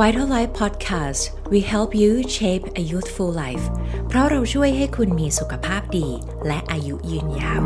Vital Life Podcast we help you shape a youthful life เพราะเราช่วยให้คุณมีสุขภาพดี และอายุยืนยาว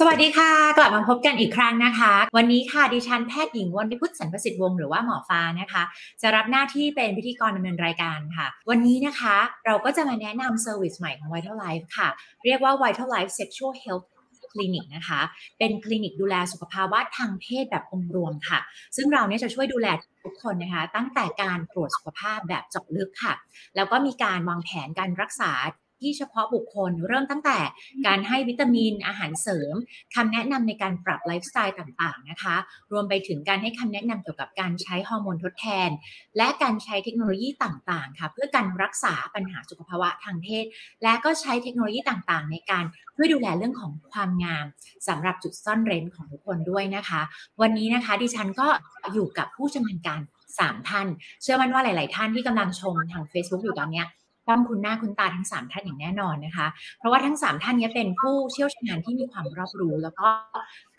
สวัสดีค่ะ กลับมาพบกันอีกครั้งนะคะ วันนี้ค่ะดิฉันแพทย์หญิงวันพุทธสันประสิทธิ์วงศ์หรือว่าหมอฟ้านะคะ จะรับหน้าที่เป็นพิธีกรดำเนินรายการค่ะ วันนี้นะคะเราก็จะมาแนะนำ service ใหม่ของ Vital Life ค่ะ เรียกว่า Vital Life Sexual Health คลินิกนะคะ เป็นคลินิกดูแลสุขภาวะทางเพศแบบองค์รวมค่ะ ซึ่งเราเนี่ยจะช่วยดูแลทุกคนนะคะ ตั้งแต่การตรวจสุขภาพแบบเจาะลึกค่ะ แล้วก็มีการวางแผนการรักษา ที่เฉพาะบุคคลเริ่มตั้งแต่การให้วิตามินอาหารเสริมคำแนะนำในการปรับไลฟ์สไตล์ต่างๆนะคะ รวมไปถึงการให้คำแนะนำเกี่ยวกับการใช้ฮอร์โมนทดแทน และการใช้เทคโนโลยีต่างๆค่ะเพื่อการรักษาปัญหาสุขภาวะทางเพศและก็ใช้เทคโนโลยีต่างๆ ในการช่วยดูแลเรื่องของความงามสำหรับจุดซ่อนเร้นของทุกคนด้วยนะคะ วันนี้นะคะดิฉันก็อยู่กับผู้ชำนาญการ3ท่าน เชื่อมั่นว่าหลาย ๆ ท่านที่กำลังชมทาง Facebook อยู่ตอนเนี้ย ต้องคุณหน้าคุณตาทั้ง 3 ท่านอย่างแน่นอนนะคะ เพราะว่าทั้ง 3 ท่านนี้เป็นผู้เชี่ยวชาญที่มีความรอบรู้ แล้วก็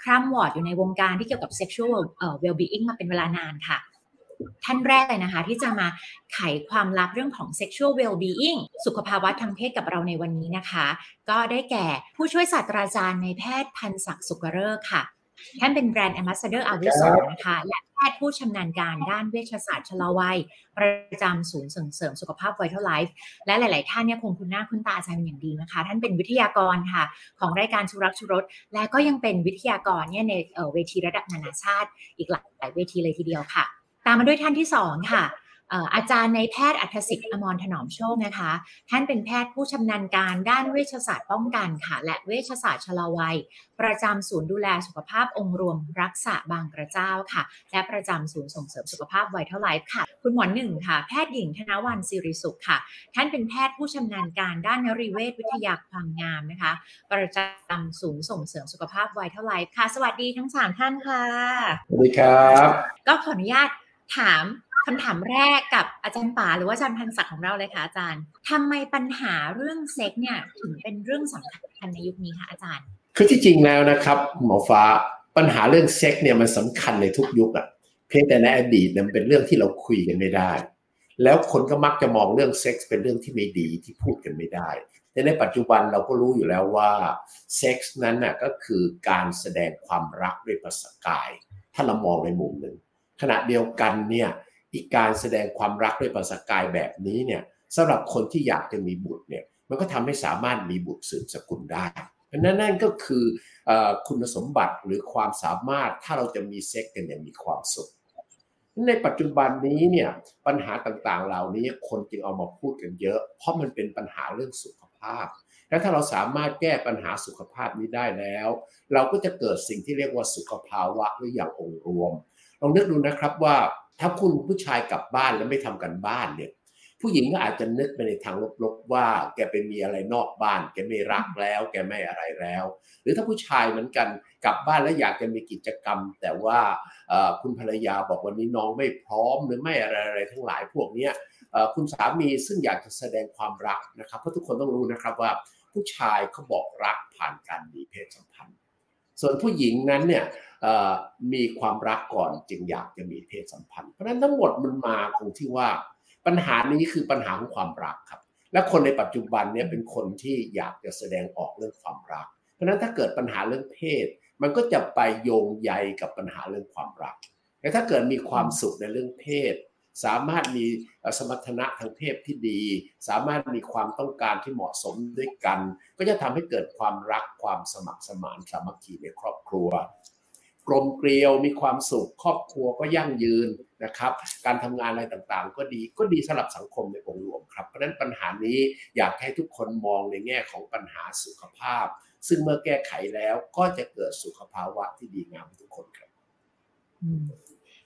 คร่ำวอร์ดอยู่ในวงการที่เกี่ยวกับ sexual well-being มาเป็นเวลานานค่ะ ท่านแรกเลยนะคะ ที่จะมาไขความลับเรื่องของ sexual well-being สุขภาวะทางเพศกับเราในวันนี้นะคะ ก็ได้แก่ผู้ช่วยศาสตราจารย์นายแพทย์พันศักดิ์ศุกระฤกษ์ค่ะท่านเป็น brand ambassador อาวุโสนะคะและแพทย์ผู้ชำนาญการด้านเวชศาสตร์ชะลอวัย ประจำศูนย์ส่งเสริมสุขภาพไวท์เทลไลฟ์และหลาย ๆ ท่านเนี่ยคงคุ้นหน้าคุ้นตาอาจารย์เป็นอย่างดีนะคะ ท่านเป็นวิทยากรค่ะ ของรายการชูรักชูรส และก็ยังเป็นวิทยากรเนี่ยในเวทีระดับนานาชาติ อีกหลายเวทีเลยทีเดียวค่ะ ตามมาด้วยท่านที่สองค่ะ อาจารย์นายแพทย์อรรถสิทธิ์อมรถนอมโชคนะคะ ท่านเป็นแพทย์ผู้ชำนาญการด้านเวชศาสตร์ป้องกันค่ะ และเวชศาสตร์ชะลอวัย ประจำศูนย์ดูแลสุขภาพองค์รวมรักษบางกระเจ้าค่ะ และประจำศูนย์ส่งเสริมสุขภาพไวท์เทลไลฟ์ค่ะ คุณหมอหนึ่งค่ะ แพทย์หญิงธนวันสิริสุขค่ะ ท่านเป็นแพทย์ผู้ชำนาญการด้านนรีเวชวิทยาความงามนะคะ ประจำศูนย์ส่งเสริมสุขภาพไวท์เทลไลฟ์ค่ะ สวัสดีทั้งสามท่านค่ะสวัสดีครับ ก็ขออนุญาต ถามคำถามแรกกับอาจารย์ป๋าหรือว่าอาจารย์พันศักดิ์ของเราเลยค่ะอาจารย์ทำไมปัญหาเรื่องเซ็กส์เนี่ยถึงเป็นเรื่องสำคัญในยุคนี้คะอาจารย์ คือที่จริงแล้วนะครับหมอฟ้าปัญหาเรื่องเซ็กส์เนี่ยมันสำคัญในทุกยุคอะเพียงแต่ในอดีตมันเป็นเรื่องที่เราคุยกันไม่ได้ แล้วคนก็มักจะมองเรื่องเซ็กส์เป็นเรื่องที่ไม่ดีที่พูดกันไม่ได้ แต่ในปัจจุบันเราก็รู้อยู่แล้วว่าเซ็กส์นั้นน่ะก็คือการแสดงความรักด้วยภาษากาย ถ้าเรามองในมุมหนึ่ง ขณะเดียวกันเนี่ยอีกการแสดงความรักด้วยภาษากายแบบนี้เนี่ยสำหรับคนที่อยากจะมีบุตรเนี่ยมันก็ทำให้สามารถมีบุตรสืบสกุลได้นั้นนั่นก็คือคุณสมบัติหรือความสามารถถ้าเราจะมีเซ็กกันอย่างมีความสุข ในปัจจุบันนี้เนี่ยปัญหาต่างๆ เหล่านี้คนจึงเอามาพูดกันเยอะ เพราะมันเป็นปัญหาเรื่องสุขภาพ และถ้าเราสามารถแก้ปัญหาสุขภาพนี้ได้แล้ว เราก็จะเกิดสิ่งที่เรียกว่าสุขภาวะหรืออย่างองค์รวม ลองนึกดูนะครับว่าถ้าคุณผู้ชายกลับบ้านแล้วไม่ทำกันบ้านเนี่ย ผู้หญิงก็อาจจะนึกไปในทางลบๆว่า แกไปมีอะไรนอกบ้าน แกไม่รักแล้ว แกไม่อะไรแล้ว หรือถ้าผู้ชายเหมือนกันกลับบ้านแล้วอยากจะมีกิจกรรม แต่ว่าคุณภรรยาบอกวันนี้น้องไม่พร้อมหรือไม่อะไรอะไรทั้งหลายพวกนี้คุณสามีซึ่งอยากจะแสดงความรักนะครับเพราะทุกคนต้องรู้นะครับว่าผู้ชายเขาบอกรักผ่านการมีเพศสัมพันธ์ ส่วนผู้หญิงนั้นเนี่ย มีความรักก่อนจึงอยากจะมีเพศสัมพันธ์ เพราะนั้นทั้งหมดมันมาตรงที่ว่าปัญหานี้คือปัญหาของความรักครับ และคนในปัจจุบันเนี่ยเป็นคนที่อยากจะแสดงออกเรื่องความรัก เพราะนั้นถ้าเกิดปัญหาเรื่องเพศ มันก็จะไปโยงใยกับปัญหาเรื่องความรักแต่ถ้าเกิดมีความสุขในเรื่องเพศ สามารถมีสมรรถนะทางเพศที่ดี สามารถมีความต้องการที่เหมาะสมด้วยกัน ก็จะทำให้เกิดความรักความสมัครสมานสามัคคีในครอบครัว กลมเกลียวมีความสุขครอบครัวก็ยั่งยืนนะครับ การทำงานอะไรต่างๆ ก็ดีก็ดีสำหรับสังคมในองค์รวมครับ เพราะฉะนั้นปัญหานี้อยากให้ทุกคนมองในแง่ของปัญหาสุขภาพ ซึ่งเมื่อแก้ไขแล้วก็จะเกิดสุขภาวะที่ดีงามทุกคนครับ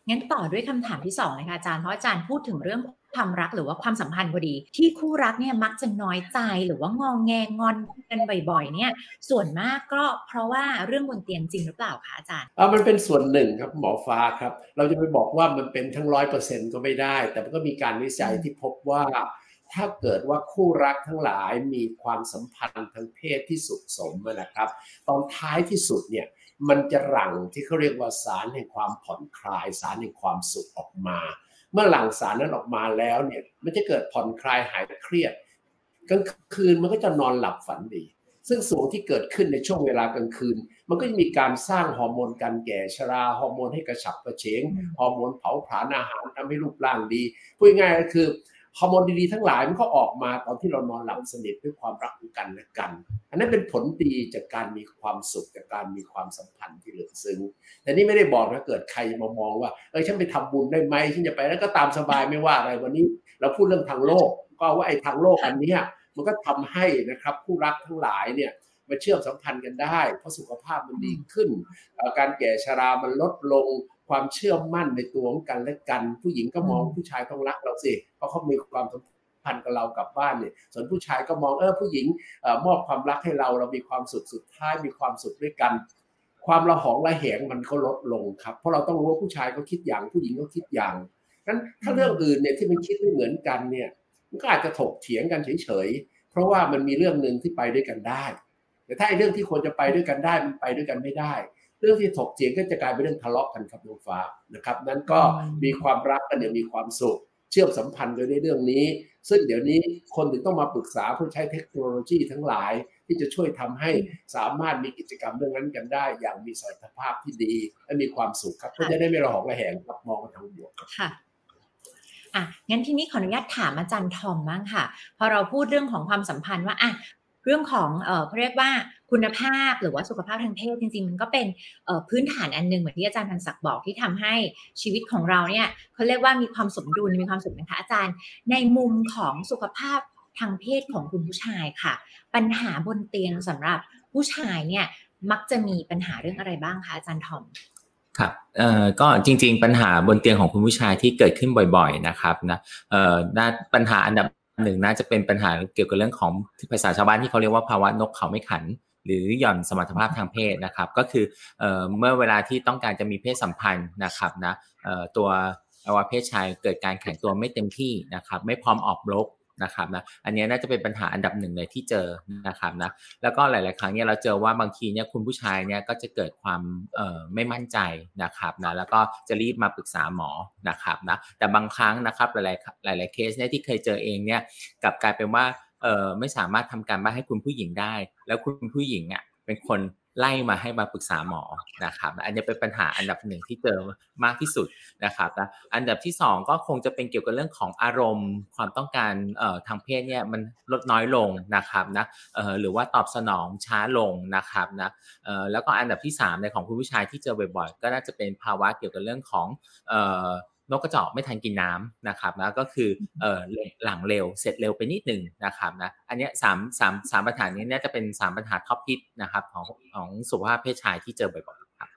งั้นต่อด้วยคำถามที่สองเลยค่ะอาจารย์เพราะอาจารย์พูดถึงเรื่อง ความรักหรือว่าความสัมพันธ์พอดี ที่คู่รักเนี่ยมักจะน้อยใจหรือว่างองแงงอนกันบ่อยๆ เนี่ย ส่วนมากก็เพราะว่าเรื่องบนเตียงจริงหรือเปล่าคะอาจารย์อ่ามันเป็นส่วนหนึ่งครับหมอฟ้าครับ เราจะไปบอกว่ามันเป็นทั้งร้อยเปอร์เซ็นต์ก็ไม่ได้ แต่มันก็มีการวิจัยที่พบว่า ถ้าเกิดว่าคู่รักทั้งหลายมีความสัมพันธ์ทางเพศที่สุขสมนะครับ ตอนท้ายที่สุดเนี่ยมันจะหลั่งที่เขาเรียกว่าสารแห่งความผ่อนคลายสารแห่งความสุขออกมา เมื่อหลั่งสารนั้นออกมาแล้วเนี่ยมันจะเกิดผ่อนคลายหายเครียดกลางคืนมันก็จะนอนหลับฝันดี ซึ่งส่วนที่เกิดขึ้นในช่วงเวลากลางคืน มันก็จะมีการสร้างฮอร์โมนการแก่ชราฮอร์โมนให้กระฉับกระเฉงฮอร์โมนเผาผลาญอาหารทำให้รูปร่างดีพูดง่ายๆก็คือ ฮอร์โมนดีๆทั้งหลายมันก็ออกมาตอนที่เรานอนหลับสนิทด้วยความรักกันและกัน อันนั้นเป็นผลดีจากการมีความสุขจากการมีความสัมพันธ์ที่ลึกซึ้งแต่นี่ไม่ได้บอกนะเกิดใครมามองว่าเออฉันไปทำบุญได้ไหมฉันจะไปแล้วก็ตามสบายไม่ว่าอะไรวันนี้ เราพูดเรื่องทางโลก ก็ว่าไอ้ทางโลกอันนี้มันก็ทำให้นะครับผู้รักทั้งหลายเนี่ยมาเชื่อมสัมพันธ์กันได้ เพราะสุขภาพมันดีขึ้น การแก่ชรามันลดลง ความเชื่อมั่นในตัวของกันและกัน ผู้หญิงก็มองผู้ชายต้องรักเราสิเพราะเขามีความสัมพันธ์กับเรากลับบ้านเนี่ยส่วนผู้ชายก็มองเออผู้หญิงมอบความรักให้เราเรามีความสุขสุดท้ายมีความสุขด้วยกัน ความระหองระแหงมันก็ลดลงครับ เพราะเราต้องรู้ว่าผู้ชายเขาคิดอย่างผู้หญิงก็คิดอย่างนั้นถ้าเรื่องอื่นเนี่ยที่มันคิดไม่เหมือนกันเนี่ยมันก็อาจจะถกเถียงกันเฉยๆเพราะว่ามันมีเรื่องหนึ่งที่ไปด้วยกันได้ แต่ถ้าไอ้เรื่องที่ควรจะไปด้วยกันได้มันไปด้วยกันไม่ได้ เรื่องที่ถกเถียงก็จะกลายเป็นเรื่องทะเลาะกันครับน้องฟ้านะครับ นั้นก็มีความรักกันเนี่ยมีความสุข เชื่อมสัมพันธ์กันในเรื่องนี้ ซึ่งเดี๋ยวนี้คนถึงต้องมาปรึกษาผู้ใช้เทคโนโลยีทั้งหลาย ที่จะช่วยทำให้สามารถมีกิจกรรมเรื่องนั้นกันได้ อย่างมีสมรรถภาพที่ดี และมีความสุขครับก็จะได้ไม่ระหองระแหงครับมองกันทางบวกค่ะอะงั้นทีนี้ขออนุญาตถามอาจารย์ทอมบ้างค่ะ พอเราพูดเรื่องของความสัมพันธ์ว่าอะเรื่องของเอ่อเขาเรียกว่า คุณภาพหรือว่าสุขภาพทางเพศจริง ๆ มันก็เป็นพื้นฐานอันนึงเหมือนที่อาจารย์พันศักดิ์บอกที่ทำให้ชีวิตของเราเนี่ยเขาเรียกว่ามีความสมดุลมีความสุขนะคะอาจารย์ ในมุมของสุขภาพทางเพศของคุณผู้ชายค่ะ ปัญหาบนเตียงสำหรับผู้ชายเนี่ยมักจะมีปัญหาเรื่องอะไรบ้างคะอาจารย์ทอมครับเอ่อก็จริง ๆ ปัญหาบนเตียงของคุณผู้ชายที่เกิดขึ้นบ่อย ๆ นะครับนะเอ่อปัญหาอันดับ หนึ่งน่าจะเป็นปัญหาเกี่ยวกับเรื่องของภาษาชาวบ้านที่เขาเรียกว่าภาวะนกเขาไม่ขัน หรือหย่อนสมรรถภาพทางเพศนะครับ ก็คือเอ่อเมื่อเวลาที่ต้องการจะมีเพศสัมพันธ์นะครับนะเอ่อตัวอวัยวะเพศชายเกิดการแข็งตัวไม่เต็มที่นะครับ ไม่พร้อมออกรก นะครับนะอันนี้น่าจะเป็นปัญหาอันดับหนึ่งเลยที่เจอนะครับนะแล้วก็หลาย ๆ ครั้งเนี่ยเราเจอว่าบางทีเนี่ยคุณผู้ชายเนี่ยก็จะเกิดความเอ่อไม่มั่นใจนะครับนะแล้วก็จะรีบมาปรึกษาหมอนะครับนะแต่บางครั้งนะครับหลาย ๆ หลาย ๆ เคสเนี่ยที่เคยเจอเองเนี่ยกลับกลายเป็นว่าเอ่อไม่สามารถทำการบ้านให้คุณผู้หญิงได้ แล้วคุณผู้หญิงอะเป็นคน ไล่มาให้มาปรึกษาหมอนะครับอันนี้เป็นปัญหาอันดับหนึ่งที่เจอมากที่สุดนะครับนะอันดับที่ 2 ก็คงจะเป็นเกี่ยวกับเรื่องของอารมณ์ ความต้องการทางเพศเนี่ยมันลดน้อยลงนะครับนะหรือว่าตอบสนองช้าลงนะครับนะแล้วก็อันดับที่3ในของคุณผู้ชายที่เจอบ่อยๆ ก็น่าจะเป็นภาวะเกี่ยวกับเรื่องของ นกกระจอกไม่ทันกินน้ำนะครับนะก็คือเอ่อหลังเร็วเสร็จเร็วไปนิดหนึ่งนะครับนะอันนี้สามสามสามปัญหานี้น่าจะเป็นสามปัญหาท็อปฮิตนะครับของของสุขภาพเพศชายที่เจอบ่อยๆครับ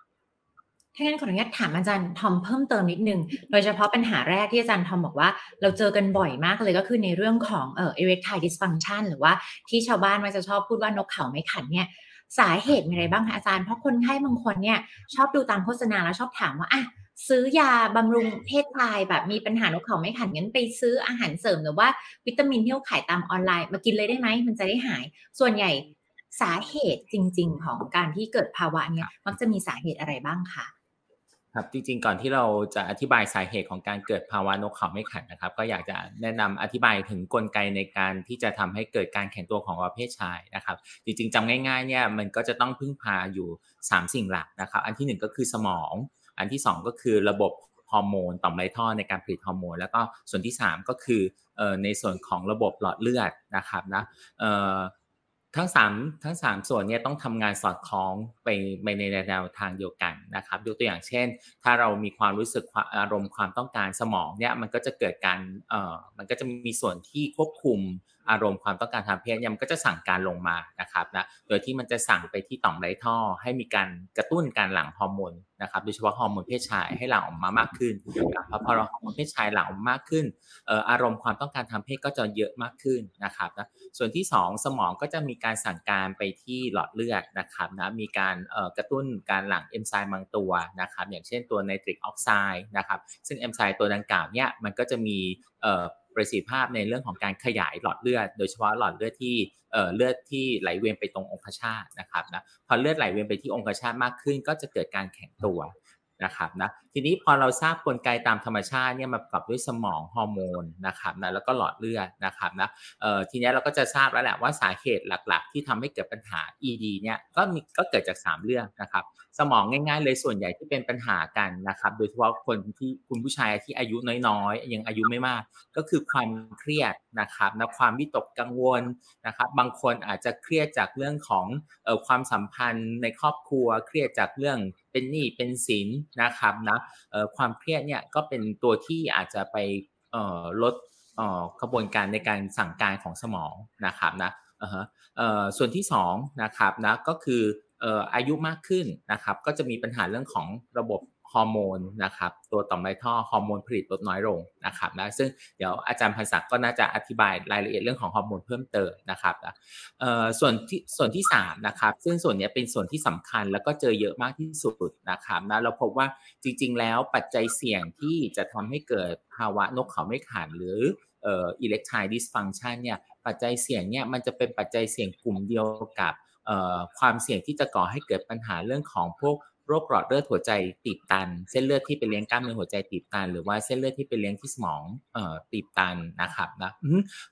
ถ้างั้นขออนุญาตถามอาจารย์ทอมเพิ่มเติมนิดนึง โดยเฉพาะปัญหาแรกที่อาจารย์ทอมบอกว่าเราเจอกันบ่อยมากเลยก็คือในเรื่องของเอ่อ erectile dysfunction หรือว่าที่ชาวบ้านมักจะชอบพูดว่านกเขาไม่ขันเนี่ยสาเหตุมีอะไรบ้างคะอาจารย์เพราะคนไข้บางคนเนี่ยชอบดูตามโฆษณาแล้วชอบถามว่าอะ ซื้อยาบำรุงเพศชายแบบมีปัญหานกเขาไม่ขันงั้นไปซื้ออาหารเสริมหรือว่าวิตามินที่เขาขายตามออนไลน์มากินเลยได้ไหมมันจะได้หาย ส่วนใหญ่สาเหตุจริง ๆ ของการที่เกิดภาวะเนี้ยมักจะมีสาเหตุอะไรบ้างคะครับจริงๆก่อนที่เราจะอธิบายสาเหตุของการเกิดภาวะนกเขาไม่ขันนะครับ ก็อยากจะแนะนำอธิบายถึงกลไกในการที่จะทำให้เกิดการแข็งตัวของประเภทชายนะครับ จริงๆจำง่ายๆเนี่ยมันก็จะต้องพึ่งพาอยู่ 3 สิ่งหลักนะครับ อันที่ 1 ก็คือสมอง อันที่ 2 ก็คือระบบฮอร์โมนต่อมไรท่อในการผลิตฮอร์โมนแล้วก็ส่วนที่ 3 ก็คือในส่วนของระบบหลอดเลือดนะครับนะทั้ง3ทั้ง3ส่วนนี้ต้องทำงานสอดคล้องไปไปในแนวทางเดียวกันนะครับยกตัวอย่างเช่น ถ้าเรามีความรู้สึกอารมณ์ความต้องการสมองเนี่ยมันก็จะเกิดการเอ่อมันก็จะมีส่วนที่ควบคุม อารมณ์ความต้องการทางเพศเนี่ยมันก็จะสั่งการลงมานะครับนะโดยที่มันจะสั่งไปที่ต่อมไรท่อ ให้มีการกระตุ้นการหลั่งฮอร์โมนนะครับโดยเฉพาะฮอร์โมนเพศชายให้หลั่งออกมามากขึ้นเพอพอฮอร์โมนเพศชายหลั่งออกมากขึ้นอารมณ์ความต้องการทางเพศก็จะเยอะมากขึ้นนะครับนะส่วนที่ 2 สมองก็จะมีการสั่งการไปที่หลอดเลือดนะครับนะมีการกระตุ้นการหลั่งเอนไซม์บางตัวนะครับอย่างเช่นตัวไนตริกออกไซด์นะครับซึ่งเอนไซม์ตัวดังกล่าวเนี่ยมันก็จะมี ประสิทธิภาพในเรื่องของการขยายหลอดเลือด โดยเฉพาะหลอดเลือดที่เลือดที่ไหลเวียนไปตรงองคชาตนะครับนะพอเลือดไหลเวียนไปที่องคชาตมากขึ้น ก็จะเกิดการแข็งตัว นะครับนะทีนี้พอเราทราบกลไกตามธรรมชาติเนี่ยมาประกอบด้วยสมองฮอร์โมนนะครับนะแล้วก็หลอดเลือดนะครับนะเอ่อทีนี้เราก็จะทราบแล้วแหละว่าสาเหตุหลักๆ ที่ทำให้เกิดปัญหา ED เนี่ยก็มีก็เกิดจาก 3 เรื่องนะครับสมองง่ายๆเลยส่วนใหญ่ที่เป็นปัญหากันนะครับโดยเฉพาะคนที่คุณผู้ชายที่อายุน้อยๆยังอายุไม่มาก ก็คือความเครียดนะครับนะความวิตกกังวลนะครับบางคนอาจจะเครียดจากเรื่องของเอ่อความสัมพันธ์ในครอบครัวเครียดจากเรื่อง เป็นหนี้เป็นสินนะครับนะความเครียดเนี่ยก็เป็นตัวที่อาจจะไปลดกระบวนการในการสั่งการของสมองนะครับนะส่วนที่สองนะครับนะก็คืออายุมากขึ้นนะครับก็จะมีปัญหาเรื่องของระบบ ฮอร์โมนนะครับตัวต่อมไรท่อฮอร์โมนผลิตลดน้อยลงนะครับนะซึ่งเดี๋ยวอาจารย์พันศักดิ์ก็น่าจะอธิบายรายละเอียดเรื่องของฮอร์โมนเพิ่มเติมนะครับนะเอ่อส่วนที่ส่วนที่สามนะครับซึ่งส่วนนี้เป็นส่วนที่สำคัญแล้วก็เจอเยอะมากที่สุดนะครับนะเราพบว่าจริง ๆ แล้วปัจจัยเสี่ยงที่จะทำให้เกิดภาวะนกเขาไม่ขันหรือเอ่อ erectile dysfunction เนี่ยปัจจัยเสี่ยงเนี่ยมันจะเป็นปัจจัยเสี่ยงกลุ่มเดียวกับเอ่อความเสี่ยงที่จะก่อให้เกิดปัญหาเรื่องของพวก โรคหลอดเลือดหัวใจตีบตัน เส้นเลือดที่ไปเลี้ยงกล้ามเนื้อหัวใจตีบตัน หรือว่าเส้นเลือดที่ไปเลี้ยงที่สมองเอ่อตีบตันนะครับนะ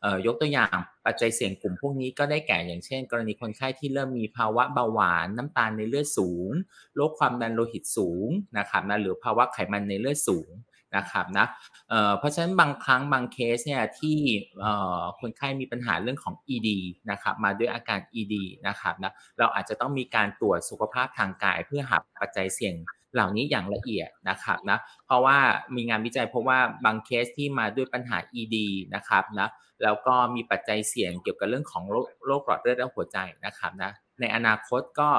เอ่อยกตัวอย่างปัจจัยเสี่ยงกลุ่มพวกนี้ก็ได้แก่อย่างเช่น กรณีคนไข้ที่เริ่มมีภาวะเบาหวานน้ำตาลในเลือดสูงโรคความดันโลหิตสูงนะครับนะหรือภาวะไขมันในเลือดสูง นะครับนะเเพราะฉะนั้นบางครั้งบางเคสเนี่ยที่คนไข้มีปัญหาเรื่องของ ED นะครับมาด้วยอาการ ED นะครับนะเราอาจจะต้องมีการตรวจสุขภาพทางกาย เพื่อหาปัจจัยเสี่ยงเหล่านี้อย่างละเอียดนะครับนะเพราะว่ามีงานวิจัยพบว่าบางเคสที่มาด้วยปัญหา ED นะครับนะแล้วก็มีปัจจัยเสี่ยงเกี่ยวกับเรื่องของโรคโรคหลอดเลือดและหัวใจนะครับนะ ในอนาคตก็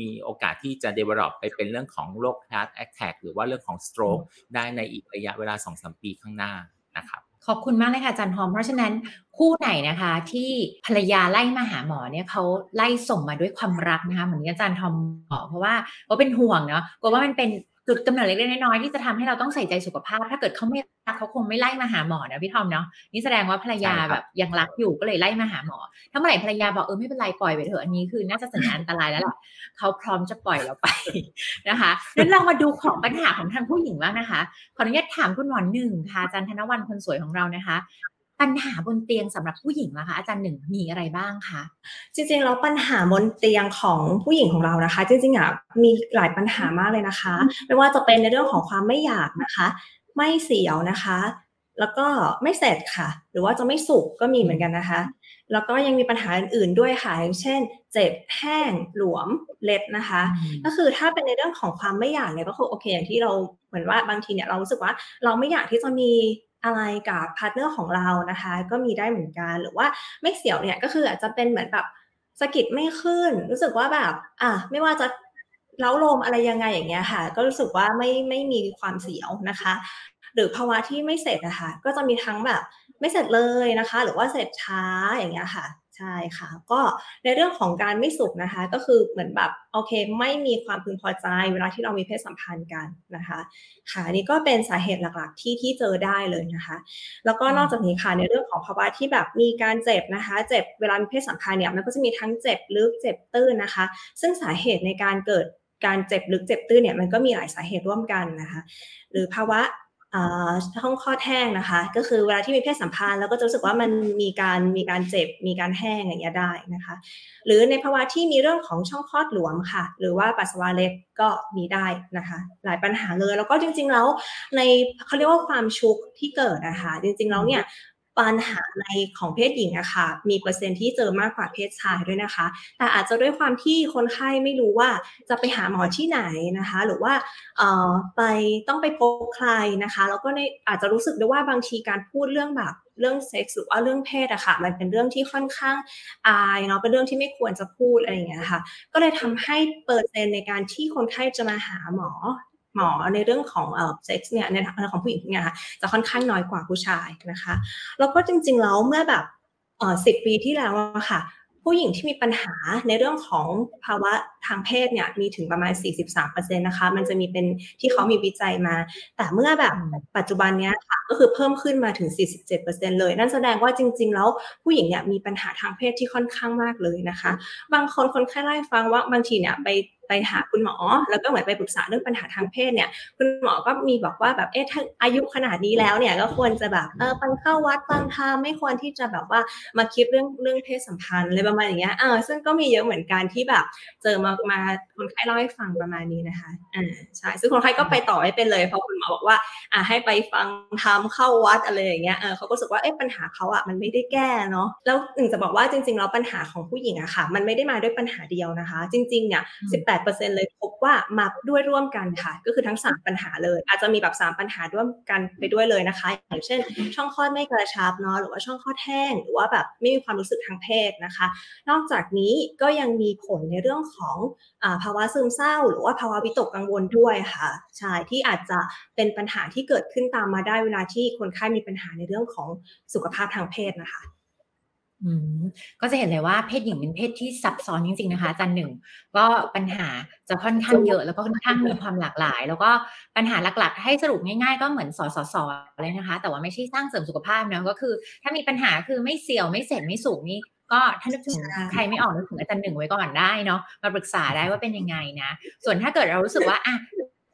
มีโอกาสที่จะ develop ไปเป็นเรื่องของโรค heart attack หรือว่าเรื่องของ stroke ได้ในอีกระยะเวลา 2-3 ปีข้างหน้านะครับขอบคุณมากเลยค่ะอาจารย์ทอม เพราะฉะนั้นคู่ไหนนะคะที่ภรรยาไล่มาหาหมอเนี่ยเขาไล่ส่งมาด้วยความรักนะคะเหมือนที่อาจารย์ทอมบอกเพราะว่าเขาเป็นห่วงเนาะกลัวว่ามันเป็น จุดกำเนิดเล็กๆน้อยๆที่จะทำให้เราต้องใส่ใจสุขภาพ ถ้าเกิดเขาไม่รักเขาคงไม่ไล่มาหาหมอนะพี่ทอมเนาะนี่แสดงว่าภรรยาใช่ครับแบบยังรักอยู่ก็เลยไล่มาหาหมอ ถ้าเมื่อไหร่ภรรยาบอกเออไม่เป็นไรปล่อยไปเถอะอันนี้คือน่าจะสัญญาณอันตรายแล้วแหละเขาพร้อมจะปล่อยเราไปนะคะงั้นเรามาดูของปัญหาของทางผู้หญิงบ้างนะคะ ขออนุญาตถามคุณหมอหนึ่งค่ะอาจารย์ธนวันคนสวยของเรานะคะ ปัญหาบนเตียงสำหรับผู้หญิงนะคะอาจารย์หนึ่งมีอะไรบ้างคะจริงๆแล้วปัญหาบนเตียงของผู้หญิงของเรานะคะ จริงๆอะมีหลายปัญหามากเลยนะคะ ไม่ว่าจะเป็นในเรื่องของความไม่อยากนะคะ ไม่เสียวนะคะ แล้วก็ไม่เสร็จค่ะ หรือว่าจะไม่สุกก็มีเหมือนกันนะคะ แล้วก็ยังมีปัญหาอื่นๆด้วยค่ะอย่างเช่น เจ็บแห้งหลวมเล็ดนะคะ ก็คือถ้าเป็นในเรื่องของความไม่อยากเนี่ยก็คือโอเคอย่างที่เราเหมือนว่าบางทีเนี่ยเรารู้สึกว่าเราไม่อยากที่จะมี อะไรกับ partner ของเรานะคะ ก็มีได้เหมือนกันหรือว่าไม่เสียวเนี่ยก็คืออาจจะเป็นเหมือนแบบสะกิดไม่ขึ้น รู้สึกว่าแบบอะไม่ว่าจะเล้าโลมอะไรยังไงอย่างเงี้ยค่ะ ก็รู้สึกว่าไม่ไม่มีความเสียวนะคะ หรือภาวะที่ไม่เสร็จนะคะก็จะมีทั้งแบบไม่เสร็จเลยนะคะ หรือว่าเสร็จช้าอย่างเงี้ยค่ะ ใช่ค่ะ ก็ในเรื่องของการไม่สุขนะคะ ก็คือเหมือนแบบโอเค ไม่มีความพึงพอใจ เวลาที่เรามีเพศสัมพันธ์กันนะคะค่ะอันนี่ก็เป็นสาเหตุหลักๆที่ที่เจอได้เลยนะคะ แล้วก็นอกจากนี้ค่ะในเรื่องของภาวะที่แบบมีการเจ็บนะคะ เจ็บเวลามีเพศสัมพันธ์เนี่ยมันก็จะมีทั้งเจ็บลึกเจ็บตื้นนะคะ ซึ่งสาเหตุในการเกิดการเจ็บลึกเจ็บตื้นเนี่ยมันก็มีหลายสาเหตุร่วมกันนะคะ หรือภาวะอ่า ห้องคลอดแห้งนะคะ ก็คือเวลาที่มีเพศสัมพันธ์แล้วก็จะรู้สึกว่ามันมีการมีการเจ็บมีการแห้งอย่างเงี้ยได้นะคะ หรือในภาวะที่มีเรื่องของช่องคลอดหลวมค่ะ หรือว่าปัสสาวะเล็กก็มีได้นะคะ หลายปัญหาเลยแล้วก็จริง ๆ แล้วในเขาเรียกว่าความชุกที่เกิดนะคะ จริงๆแล้วเนี่ย ปัญหาในของเพศหญิงอะค่ะมีเปอร์เซ็นที่เจอมากกว่าเพศชายด้วยนะคะ แต่อาจจะด้วยความที่คนไข้ไม่รู้ว่าจะไปหาหมอที่ไหนนะคะ หรือว่าเอ่อไปต้องไปพบใครนะคะ แล้วก็ในอาจจะรู้สึกด้วยว่าบางทีการพูดเรื่องแบบเรื่องเซ็กส์หรือว่าเรื่องเพศอะค่ะ มันเป็นเรื่องที่ค่อนข้างอายเนาะเป็นเรื่องที่ไม่ควรจะพูดอะไรอย่างเงี้ยค่ะ ก็เลยทำให้เปอร์เซ็นต์ในการที่คนไข้จะมาหาหมอ หมอในเรื่องของเอ่อเซ็กซ์เนี่ยในทางของผู้หญิงเนี่ยค่ะจะค่อนข้างน้อยกว่าผู้ชายนะคะแล้วก็จริงๆแล้วเมื่อแบบเอ่อสิบปีที่แล้วอะค่ะ ผู้หญิงที่มีปัญหาในเรื่องของภาวะทางเพศเนี่ยมีถึงประมาณ 43%นะคะ มันจะมีเป็นที่เขามีวิจัยมา แต่เมื่อแบบปัจจุบันเนี้ยค่ะก็คือเพิ่มขึ้นมาถึง 47%เลย นั่นแสดงว่าจริง ๆ แล้วผู้หญิงเนี่ยมีปัญหาทางเพศที่ค่อนข้างมากเลยนะคะ บางคนคนไข้ไล่ฟังว่าบางทีเนี่ยไปไปหาคุณหมอ แล้วก็เหมือนไปปรึกษาเรื่องปัญหาทางเพศเนี่ยคุณหมอก็มีบอกว่าแบบเอ๊ะถ้าอายุขนาดนี้แล้วเนี่ยก็ควรจะแบบเออไปเข้าวัดฟังธรรมไม่ควรที่จะแบบว่ามาคิดเรื่องเรื่องเพศสัมพันธ์อะไรประมาณอย่างเงี้ยเออซึ่งก็มีเยอะเหมือนกันที่แบบเจอมามาคนไข้เล่าให้ฟังประมาณนี้นะคะอ่าใช่ซึ่งคนไข้ก็ไปต่อไม่เป็นเลยเพราะคุณหมอบอกว่า อ่าให้ไปฟังธรรมเข้าวัดอะไรอย่างเงี้ยเออเขาก็รู้สึกว่าเอ๊ะปัญหาเขาอะมันไม่ได้แก้เนาะแล้วหนึ่งจะบอกว่าจริงๆแล้วปัญหาของผู้หญิงอะค่ะ มันไม่ได้มาด้วยปัญหาเดียวนะคะ จริงๆเนี่ย18%เลยพบว่ามาด้วยร่วมกันค่ะ ก็คือทั้ง 3 ปัญหาเลย อาจจะมีแบบ 3 ปัญหาร่วมกันไปด้วยเลยนะคะ อย่างเช่น ช่องคลอดไม่กระชับเนาะหรือว่าช่องคลอดแห้งหรือว่าแบบไม่มีความรู้สึกทางเพศนะคะ นอกจากนี้ก็ยังมีผลในเรื่องของอภาวะซึมเศร้า หรือว่าภาวะวิตกกังวลด้วยค่ะใช่ที่อาจจะเป็นปัญหาที่เกิดขึ้นตามมาได้เวลาที่คนไข้มีปัญหาในเรื่องของสุขภาพทางเพศนะคะก็จะเห็นเลยว่าเพศหญิงเป็นเพศที่ซับซ้อนจริงๆนะคะจันหนึ่งก็ปัญหาจะค่อนข้างเยอะแล้วก็ค่อนข้างมีความหลากหลาย แล้วก็ปัญหาหลักๆ ให้สรุปง่ายๆ ก็เหมือนสอสอสอเลยนะคะ แต่ว่าไม่ใช่สร้างเสริมสุขภาพนะก็คือ ถ้ามีปัญหาคือไม่เสี่ยวไม่เสร็จไม่สูงนี่ ก็ถ้านึกถึงใช่ใครไม่ออกนึกถึงอาจารย์หนึ่งไว้ก่อนได้เนาะมาปรึกษาได้ว่าเป็นยังไงนะ ส่วนถ้าเกิดเรารู้สึกว่าอะ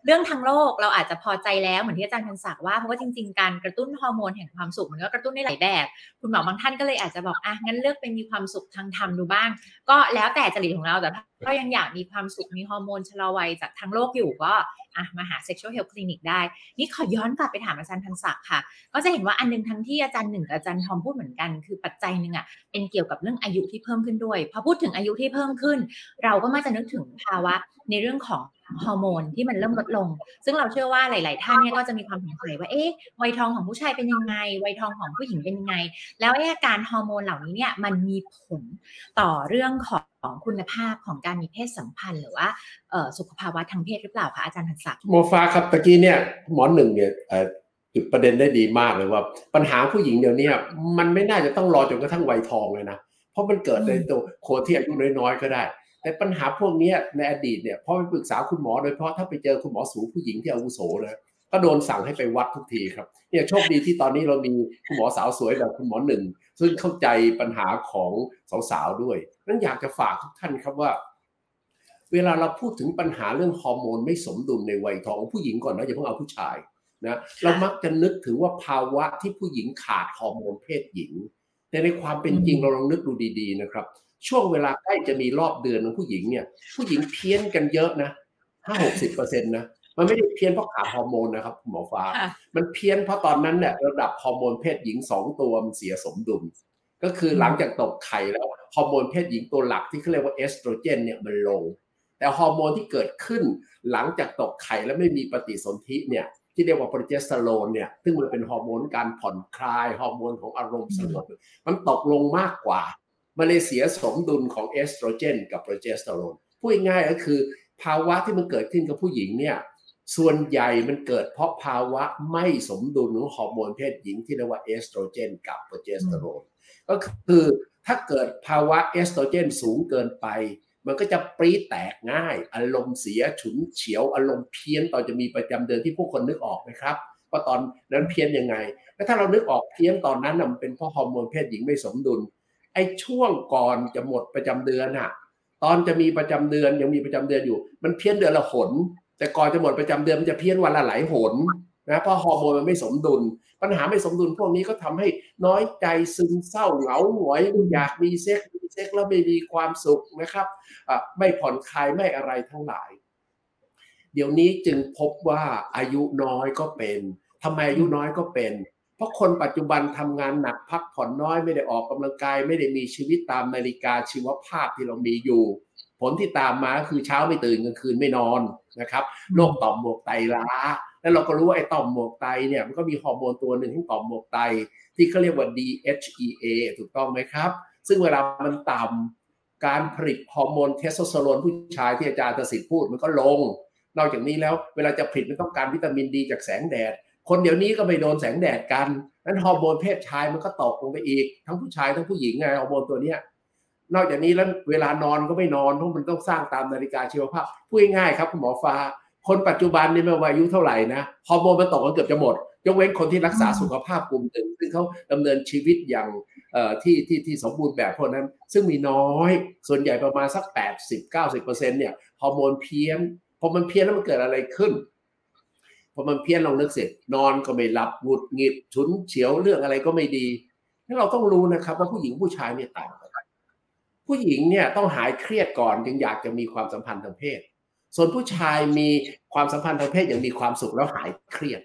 เรื่องทางโลกเราอาจจะพอใจแล้วเหมือนที่อาจารย์พันศักว่าเพราะว่าจริง ๆ การกระตุ้นฮอร์โมนแห่งความสุขมันก็กระตุ้นได้หลายแบบ คุณหมอบางท่านก็เลยอาจจะบอกอะงั้นเลือกเป็นมีความสุขทางธรรมดูบ้าง ก็แล้วแต่จริตของเราแต่ถ้าก็ยังอยากมีความสุขมีฮอร์โมนชะลอวัยจากทางโลกอยู่ก็อะมาหา sexual health clinic ได้ นี่ขอย้อนกลับไปถามอาจารย์พันศักค่ะ ก็จะเห็นว่าอันหนึงทั้งที่อาจารย์หนึ่งกับอาจารย์ทอมพูดเหมือนกัน คือปัจจัยหนึ่งอะเป็นเกี่ยวกับเรื่องอายุที่เพิ่มขึ้นด้วยพอพูดถึงอายุที่เพิ่มขึ้น เราก็มักจะนึกถึงภาวะในเรื่องของ ฮอร์โมนที่มันเริ่มลดลง ซึ่งเราเชื่อว่าหลาย ๆ ท่านเนี่ยก็จะมีความสงสัยว่า เอ๊ะ วัยทองของผู้ชายเป็นยังไง วัยทองของผู้หญิงเป็นยังไง แล้วอาการฮอร์โมนเหล่านี้เนี่ยมันมีผลต่อเรื่องของคุณภาพของการมีเพศสัมพันธ์ หรือว่าสุขภาวะทางเพศหรือเปล่าคะอาจารย์พันศักดิ์โมฟ้าครับตะกี้เนี่ยหมอหนึ่งเนี่ยจุดประเด็นได้ดีมากเลยว่า ปัญหาผู้หญิงเดี๋ยวนี้มันไม่น่าจะต้องรอจนกระทั่งวัยทองเลยนะ เพราะมันเกิดในตัวคนที่อายุน้อยๆก็ได้ แต่ปัญหาพวกนี้ในอดีตเนี่ยพอไปปรึกษาคุณหมอโดยเฉพาะถ้าไปเจอคุณหมอสูผู้หญิงที่อาวุโสนะก็โดนสั่งให้ไปวัดทุกทีครับเนี่ยโชคดีที่ตอนนี้เรามีคุณหมอสาวสวยแบบคุณหมอหนึ่ง ซึ่งเข้าใจปัญหาของสาวๆด้วยนั้นอยากจะฝากทุกท่านครับว่า เวลาเราพูดถึงปัญหาเรื่องฮอร์โมนไม่สมดุลในวัยทองผู้หญิงก่อนนะอย่าเพิ่งเอาผู้ชายนะเรามักจะนึกถึงว่าภาวะที่ผู้หญิงขาดฮอร์โมนเพศหญิง แต่ในความเป็นจริงเราลองนึกดูดี ๆ นะครับ ช่วงเวลาใกล้จะมีรอบเดือนของผู้หญิงเนี่ย ผู้หญิงเพี้ยนกันเยอะนะห้าหกสิบเปอร์เซ็นต์นะมันไม่ได้เพี้ยนเพราะขาดฮอร์โมนนะครับหมอฟ้าค่ะมันเพี้ยนเพราะตอนนั้นเนี่ยระดับฮอร์โมนเพศหญิงสองตัวมันเสียสมดุล ก็คือหลังจากตกไข่แล้วฮอร์โมนเพศหญิงตัวหลักที่เขาเรียกว่าเอสโตรเจนเนี่ยมันลง แต่ฮอร์โมนที่เกิดขึ้นหลังจากตกไข่แล้วไม่มีปฏิสนธิเนี่ยที่เรียกว่าโปรเจสเตอโรนเนี่ยซึ่งมันเป็นฮอร์โมนการผ่อนคลายฮอร์โมนของอารมณ์สงบมันตกลงมากกว่า มันเลยเสียสมดุลของเอสโตรเจนกับโปรเจสเตอโรนพูดง่ายก็คือ ภาวะที่มันเกิดขึ้นกับผู้หญิงเนี่ยส่วนใหญ่มันเกิดเพราะภาวะไม่สมดุลของฮอร์โมนเพศหญิงที่เรียกว่าเอสโตรเจนกับโปรเจสเตอโรนก็คือถ้าเกิดภาวะเอสโตรเจนสูงเกินไป มันก็จะปรี๊ดแตกง่าย อารมณ์เสียฉุนเฉียว อารมณ์เพี้ยนตอนจะมีประจำเดือนที่ผู้คนนึกออกไหมครับว่าตอนนั้นเพี้ยนยังไง แล้วถ้าเรานึกออกเพี้ยนตอนนั้นมันเป็นเพราะฮอร์โมนเพศหญิงไม่สมดุล ไอ้ช่วงก่อนจะหมดประจำเดือนอะตอนจะมีประจำเดือนยังมีประจำเดือนอยู่ มันเพี้ยนเดือนละหน แต่ก่อนจะหมดประจำเดือนมันจะเพี้ยนวันละหลายหนนะเพราะฮอร์โมนมันไม่สมดุล ปัญหาไม่สมดุลพวกนี้ก็ทำให้น้อยใจซึมเศร้าเหงาหงอยอยากมีเซ็กส์มีเซ็กส์แล้วไม่มีความสุขนะครับไม่ผ่อนคลายไม่อะไรทั้งหลาย เดี๋ยวนี้จึงพบว่าอายุน้อยก็เป็นทำไมอายุน้อยก็เป็น เพราะคนปัจจุบันทำงานหนักพักผ่อนน้อยไม่ได้ออกกำลังกาย ไม่ได้มีชีวิตตามนาฬิกาชีวภาพที่เรามีอยู่ ผลที่ตามมาคือเช้าไม่ตื่นกลางคืนไม่นอนนะครับโรคต่อมหมวกไตล้า แล้วเราก็รู้ว่าไอ้ต่อมหมวกไตเนี่ยมันก็มีฮอร์โมนตัวหนึ่งของต่อมหมวกไต ที่เขาเรียกว่า DHEA ถูกต้องไหมครับ ซึ่งเวลามันต่ำการผลิตฮอร์โมนเทสโทสเตอโรนผู้ชายที่อาจารย์อรรถสิทธิ์พูดมันก็ลง นอกจากนี้แล้วเวลาจะผลิตมันต้องการวิตามินดีจากแสงแดด คนเดี๋ยวนี้ก็ไม่โดนแสงแดดกันนั้นฮอร์โมนเพศชายมันก็ตกลงไปอีก ทั้งผู้ชายทั้งผู้หญิงไงฮอร์โมนตัวเนี้ยนอกจากนี้แล้วเวลานอนก็ไม่นอนเพราะมันต้องสร้างตามนาฬิกาชีวภาพพูดง่ายๆครับคุณหมอฟ้า คนปัจจุบันนี่ไม่ว่าอายุเท่าไหร่นะฮอร์โมนมันตกกันเกือบจะหมด ยกเว้นคนที่รักษาสุขภาพกลุ่มหนึ่งซึ่งเขาดำเนินชีวิตอย่างที่ที่ที่สมบูรณ์แบบพวกนั้น ซึ่งมีน้อยส่วนใหญ่ประมาณสัก 80-90%เนี่ยฮอร์โมนเพี้ยนพอมันเพี้ยนแล้วมันเกิดอะไรขึ้น พอมันเพี้ยนลองนึกเสร็จ นอนก็ไม่หลับหงุดหงิดฉุนเฉียวเรื่องอะไรก็ไม่ดีแล้วเราต้องรู้นะครับว่าผู้หญิงผู้ชายเนี่ยต่างกันผู้หญิงเนี่ยต้องหายเครียดก่อนจึงอยากจะมีความสัมพันธ์ทางเพศ ส่วนผู้ชายมีความสัมพันธ์ทางเพศอย่างมีความสุขแล้วหายเครียด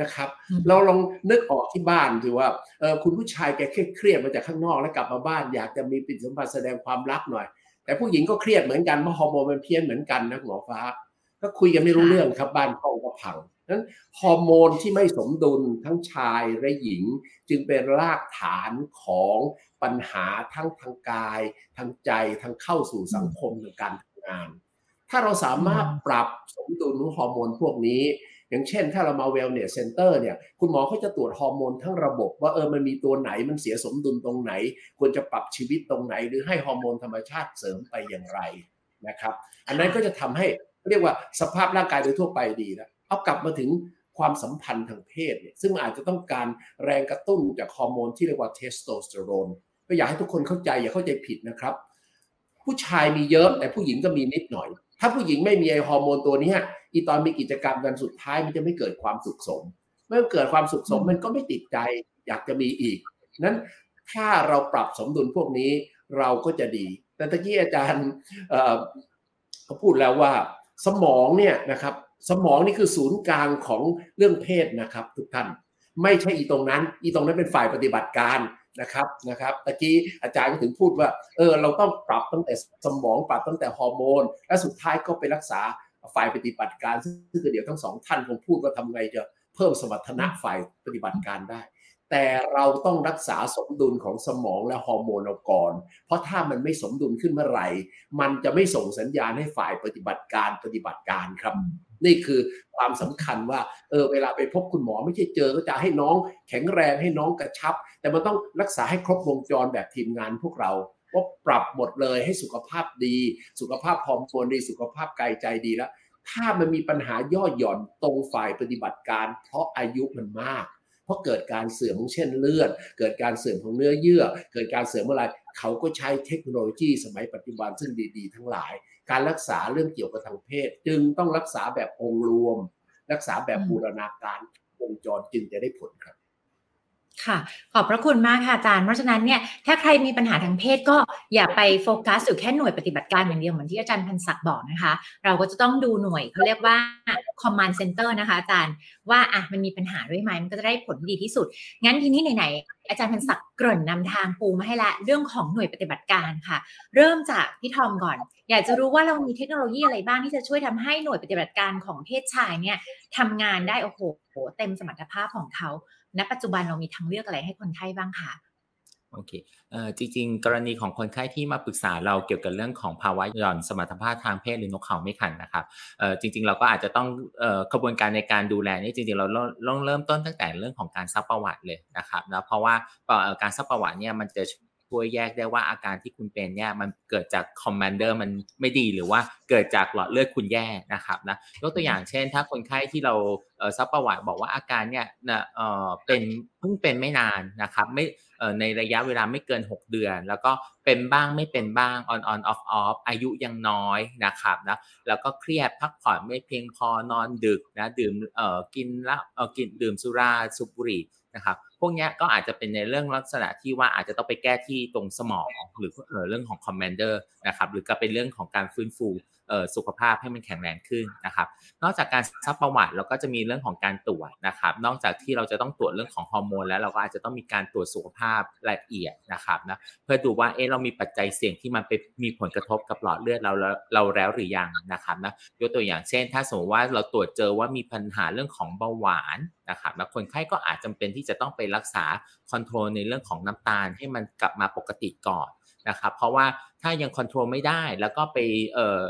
นะครับ เราลองนึกออกที่บ้านดูว่าเออคุณผู้ชายแกเครียดมาจากข้างนอกแล้วกลับมาบ้าน อยากจะมีปิดสัมพันธ์แสดงความรักหน่อย แต่ผู้หญิงก็เครียดเหมือนกันเพราะฮอร์โมนมันเพี้ยนเหมือนกันนะหมอฟ้า ก็คุยกันไม่รู้เรื่องครับ บ้านห้องก็พังนั้นฮอร์โมนที่ไม่สมดุลทั้งชายและหญิง จึงเป็นรากฐานของปัญหาทั้งทางกาย ทางใจทางเข้าสู่สังคมในการทำงาน ถ้าเราสามารถปรับสมดุลของฮอร์โมนพวกนี้ อย่างเช่น ถ้าเรามา wellness center เนี่ยคุณหมอเขาจะตรวจฮอร์โมนทั้งระบบ ว่าเออมันมีตัวไหนมันเสียสมดุลตรงไหน ควรจะปรับชีวิตตรงไหน หรือให้ฮอร์โมนธรรมชาติเสริมไปอย่างไรนะครับ อันนั้นก็จะทำให้ เรียกว่าสภาพร่างกายโดยทั่วไปดีแล้วเอากลับมาถึงความสัมพันธ์ทางเพศเนี่ยซึ่งอาจจะต้องการแรงกระตุ้นจากฮอร์โมนที่เรียกว่าเทสโทสเตอโรนก็อยากให้ทุกคนเข้าใจอย่าเข้าใจผิดนะครับ ผู้ชายมีเยอะแต่ผู้หญิงก็มีนิดหน่อย ถ้าผู้หญิงไม่มีไอ้ฮอร์โมนตัวนี้อีตอนมีกิจกรรมกันสุดท้ายมันจะไม่เกิดความสุขสม เมื่อเกิดความสุขสมมันก็ไม่ติดใจ อยากจะมีอีก นั้นถ้าเราปรับสมดุลพวกนี้เราก็จะดี แต่ตะกี้อาจารย์เขาพูดแล้วว่า สมองเนี่ยนะครับสมองนี่คือศูนย์กลางของเรื่องเพศนะครับ ทุกท่านไม่ใช่อีตรงนั้น อีตรงนั้นเป็นฝ่ายปฏิบัติการนะครับนะครับตะกี้อาจารย์ก็ถึงพูดว่าเออเราต้องปรับตั้งแต่สมองปรับตั้งแต่ฮอร์โมน และสุดท้ายก็ไปรักษาฝ่ายปฏิบัติการ ซึ่งเดี๋ยวทั้งสองท่านคงพูดว่าทำไงจะเพิ่มสมรรถนะฝ่ายปฏิบัติการได้ แต่เราต้องรักษาสมดุลของสมองและฮอร์โมนเราก่อน เพราะถ้ามันไม่สมดุลขึ้นเมื่อไหร่ มันจะไม่ส่งสัญญาณให้ฝ่ายปฏิบัติการปฏิบัติการครับ นี่คือความสำคัญว่าเออเวลาไปพบคุณหมอไม่ใช่เจอก็จะให้น้องแข็งแรงให้น้องกระชับ แต่มันต้องรักษาให้ครบวงจรแบบทีมงานพวกเราว่าปรับหมดเลยให้สุขภาพดี สุขภาพพร้อมควรดี สุขภาพกายใจดีแล้ว ถ้ามันมีปัญหาย่อหย่อนตรงฝ่ายปฏิบัติการ เพราะอายุมันมาก เพราะเกิดการเสื่อมของเช่นเลือด เกิดการเสื่อมของเนื้อเยื่อ เกิดการเสื่อมอะไรเขาก็ใช้เทคโนโลยีสมัยปัจจุบันซึ่งดีๆ ทั้งหลาย การรักษาเรื่องเกี่ยวกับทางเพศ จึงต้องรักษาแบบองค์รวม รักษาแบบบูรณาการวงจรจึงจะได้ผลครับ ค่ะ ขอบพระคุณมากค่ะอาจารย์ เพราะฉะนั้นเนี่ยถ้าใครมีปัญหาทางเพศก็อย่าไปโฟกัสอยู่แค่หน่วยปฏิบัติการอย่างเดียวเหมือนที่อาจารย์พันศักดิ์บอกนะคะ เราก็จะต้องดูหน่วยเขาเรียกว่า command center นะคะอาจารย์ว่าอะมันมีปัญหาด้วยไหมมันก็จะได้ผลดีที่สุด งั้นทีนี้ไหนๆอาจารย์พันศักดิ์เกริ่นนำทางปูมาให้ละเรื่องของหน่วยปฏิบัติการค่ะ เริ่มจากพี่ทอมก่อน อยากจะรู้ว่าเรามีเทคโนโลยีอะไรบ้างที่จะช่วยทำให้หน่วยปฏิบัติการของเพศชายเนี่ยทำงานได้โอ้โหเต็มสมรรถภาพของเขา ณปัจจุบันเรามีทางเลือกอะไรให้คนไข้บ้างคะโอเคเอ่อจริงๆ กรณีของคนไข้ที่มาปรึกษาเราเกี่ยวกับเรื่องของภาวะหย่อนสมรรถภาพทางเพศหรือนกเขาไม่ขันนะครับเอ่อจริง ๆ เราก็อาจจะต้องเอ่อกระบวนการในการดูแลนี่จริงๆ เราต้องเริ่มต้นตั้งแต่เรื่องของการซักประวัติเลยนะครับแล้วเพราะว่าการซักประวัติเนี่ยมันจะ ช่วยแยกได้ว่าอาการที่คุณเป็นเนี่ยมันเกิดจากคอมมานเดอร์มันไม่ดีหรือว่าเกิดจากหลอดเลือดคุณแย่นะครับนะยกตัวอย่างเช่น ถ้าคนไข้ที่เราซักประวัติบอกว่าอาการเนี่ยนะเออเป็นเพิ่งเป็นไม่นานนะครับไม่ในระยะเวลาไม่เกิน 6 เดือน แล้วก็เป็นบ้างไม่เป็นบ้าง on on off off อายุยังน้อยนะครับนะแล้วก็เครียดพักผ่อนไม่เพียงพอนอนดึกนะดื่มเอ่อกินแล้วเอ่อกินดื่มสุราสูบบุหรี่นะครับ พวกนี้ก็อาจจะเป็นในเรื่องลักษณะที่ว่าอาจจะต้องไปแก้ที่ตรงสมองหรือเรื่องของ commander นะครับหรือก็เป็นเรื่องของการฟื้นฟูสุขภาพให้มันแข็งแรงขึ้นนะครับ นอกจากการซักประวัติเราก็จะมีเรื่องของการตรวจนะครับ นอกจากที่เราจะต้องตรวจเรื่องของฮอร์โมนแล้วเราก็อาจจะต้องมีการตรวจสุขภาพละเอียดนะครับนะเพื่อดูว่าเออเรามีปัจจัยเสี่ยงที่มันไปมีผลกระทบกับหลอดเลือดเราเราแล้วหรือยังนะครับนะยกตัวอย่างเช่น ถ้าสมมติว่าเราตรวจเจอว่ามีปัญหาเรื่องของเบาหวานนะครับแล้วคนไข้ก็อาจจำเป็นที่จะต้องไปรักษาคอนโทรลในเรื่องของน้ำตาลให้มันกลับมาปกติก่อนนะครับเพราะว่าถ้ายังคอนโทรลไม่ได้แล้วก็ไปเอ่อ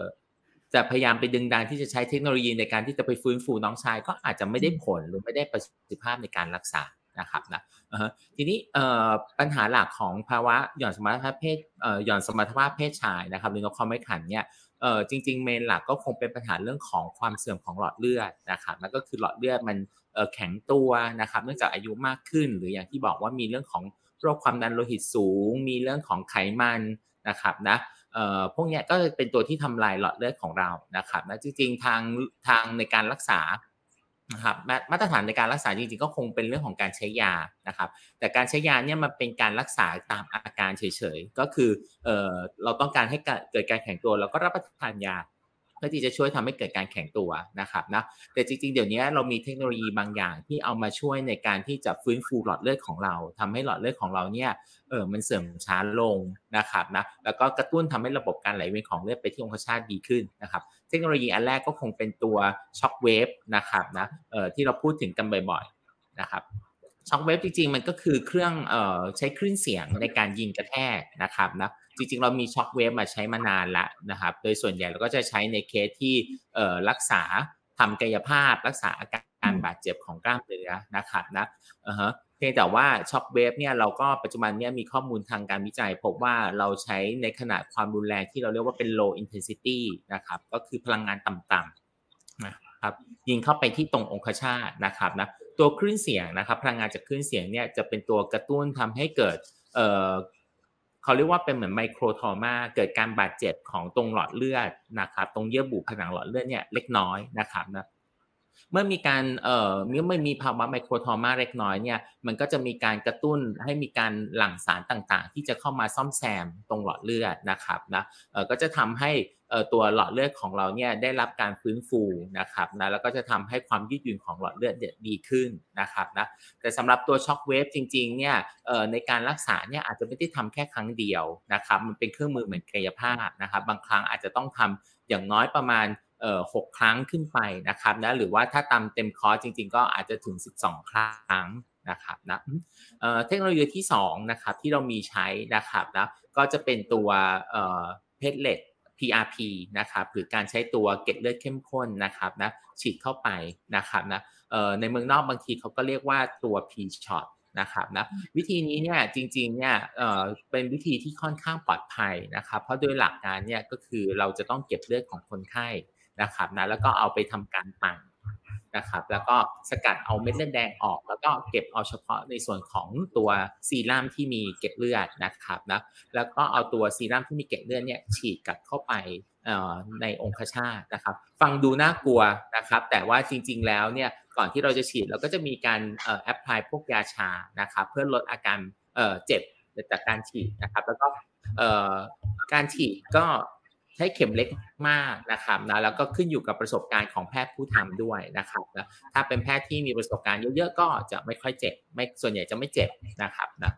จะพยายามไปดึงดันที่จะใช้เทคโนโลยีในการที่จะไปฟื้นฟูน้องชาย ก็อาจจะไม่ได้ผลหรือไม่ได้ประสิทธิภาพในการรักษานะครับนะทีนี้ปัญหาหลักของภาวะหย่อนสมรรถภาพเพศหย่อนสมรรถภาพเพศชายนะครับหรือนกเขาไม่ขันเนี่ยจริงๆเมนหลักก็คงเป็นปัญหาเรื่องของความเสื่อมของหลอดเลือดนะครับนั่นก็คือหลอดเลือดมัน แข็งตัวนะครับ เนื่องจากอายุมากขึ้น หรืออย่างที่บอกว่ามีเรื่องของโรคความดันโลหิตสูง มีเรื่องของไขมันนะครับนะพวกนี้ก็เป็นตัวที่ทำลายหลอดเลือดของเรานะครับนะจริงๆทางทางในการรักษานะครับมาตรฐานในการรักษาจริงๆก็คงเป็นเรื่องของการใช้ยานะครับ แต่การใช้ยาเนี่ยมันเป็นการรักษาตามอาการเฉยๆก็คือเอเราต้องการให้เกิดการแข็งตัวแล้วก็รับประทานยา พื่อที่จะช่วยทำให้เกิดการแข็งตัวนะครับนะแต่จริงๆ เดี๋ยวนี้เรามีเทคโนโลยีบางอย่างที่เอามาช่วยในการที่จะฟื้นฟูหลอดเลือดของเราทำให้หลอดเลือดของเราเนี่ยเออมันเสื่อมช้าลงนะครับนะแล้วก็กระตุ้นทำให้ระบบการไหลเวียนของเลือดไปที่องคชาตดีขึ้นนะครับเทคโนโลยีอันแรกก็คงเป็นตัว shockwave นะครับนะเออที่เราพูดถึงกันบ่อยๆนะครับ shockwave จริงๆ มันก็คือเครื่องเอ่อใช้คลื่นเสียงในการยิงกระแทกนะครับนะ จริงๆ เรามี shockwave มาใช้มานานแล้วนะครับ โดยส่วนใหญ่เราก็จะใช้ในเคสที่เอ่อรักษาทำกายภาพ รักษาอาการบาดเจ็บของกล้ามเนื้อนะครับนะอ่าฮะเพียงแต่ว่าช็อคเวฟเนี่ยเราก็ปัจจุบันเนี่ยมีข้อมูลทางการวิจัย พบว่าเราใช้ในขนาดความรุนแรงที่เราเรียกว่าเป็น low intensity นะครับ ก็คือพลังงานต่ำๆนะครับยิงเข้าไปที่ตรงองคชาตนะครับนะตัวคลื่นเสียงนะครับพลังงานจากคลื่นเสียงเนี่ยจะเป็นตัวกระตุ้นทำให้เกิด เขาเรียกว่าเป็นเหมือนไมโครทอมาเกิดการบาดเจ็บของตรงหลอดเลือดนะครับตรงเยื่อบุผนังหลอดเลือดเนี่ยเล็กน้อยนะครับนะ เมื่อมีการเอ่อเมื่อไม่มีภาวะไมโครทอมาเล็กน้อยเนี่ยมันก็จะมีการกระตุ้นให้มีการหลั่งสารต่างๆ ที่จะเข้ามาซ่อมแซมตรงหลอดเลือดนะครับนะเอ่อก็จะทำให้ตัวหลอดเลือดของเราเนี่ยได้รับการฟื้นฟูนะครับนะแล้วก็จะทำให้ความยืดหยุ่นของหลอดเลือดดีขึ้นนะครับนะแต่สำหรับตัวช็อคเวฟจริงๆเนี่ยในการรักษาเนี่ยอาจจะไม่ได้ทำแค่ครั้งเดียวนะครับมันเป็นเครื่องมือเหมือนกายภาพนะครับบางครั้งอาจจะต้องทำอย่างน้อยประมาณ หกครั้งขึ้นไปนะครับนะหรือว่าถ้าตามเต็มคอร์สจริง ๆ ก็อาจจะถึง 12 ครั้งนะครับนะเทคโนโลยีที่2นะครับที่เรามีใช้นะครับนะก็จะเป็นตัวเพชรเลต PRP นะครับหรือการใช้ตัวเกล็ดเลือดเข้มข้นนะครับนะฉีดเข้าไปนะครับนะในเมืองนอกบางทีเขาก็เรียกว่าตัว P shot นะครับนะวิธีนี้เนี่ยจริงๆเนี่ยเเป็นวิธีที่ค่อนข้างปลอดภัยนะครับ เพราะโดยหลักการเนี่ยก็คือเราจะต้องเก็บเลือดของคนไข้ นะครับนะแล้วก็เอาไปทำการปั่นนะครับแล้วก็สกัดเอาเม็ดเลือดแดงออก แล้วก็เก็บเอาเฉพาะในส่วนของตัวซีรั่มที่มีเกล็ดเลือดนะครับนะแล้วก็เอาตัวซีรั่มที่มีเกล็ดเลือดเนี่ยฉีดกลับเข้าไปในองคชาตนะครับ ฟังดูน่ากลัวนะครับ แต่ว่าจริงๆแล้วเนี่ยก่อนที่เราจะฉีดเราก็จะมีการแอพพลายพวกยาชานะครับเพื่อลดอาการเจ็บจากการฉีดนะครับ แล้วก็การฉีดก็ ใช้เข็มเล็กมากนะครับนะแล้วก็ขึ้นอยู่กับประสบการณ์ของแพทย์ผู้ทำด้วยนะครับนะถ้าเป็นแพทย์ที่มีประสบการณ์เยอะๆก็จะไม่ค่อยเจ็บไม่ส่วนใหญ่จะไม่เจ็บนะครับนะ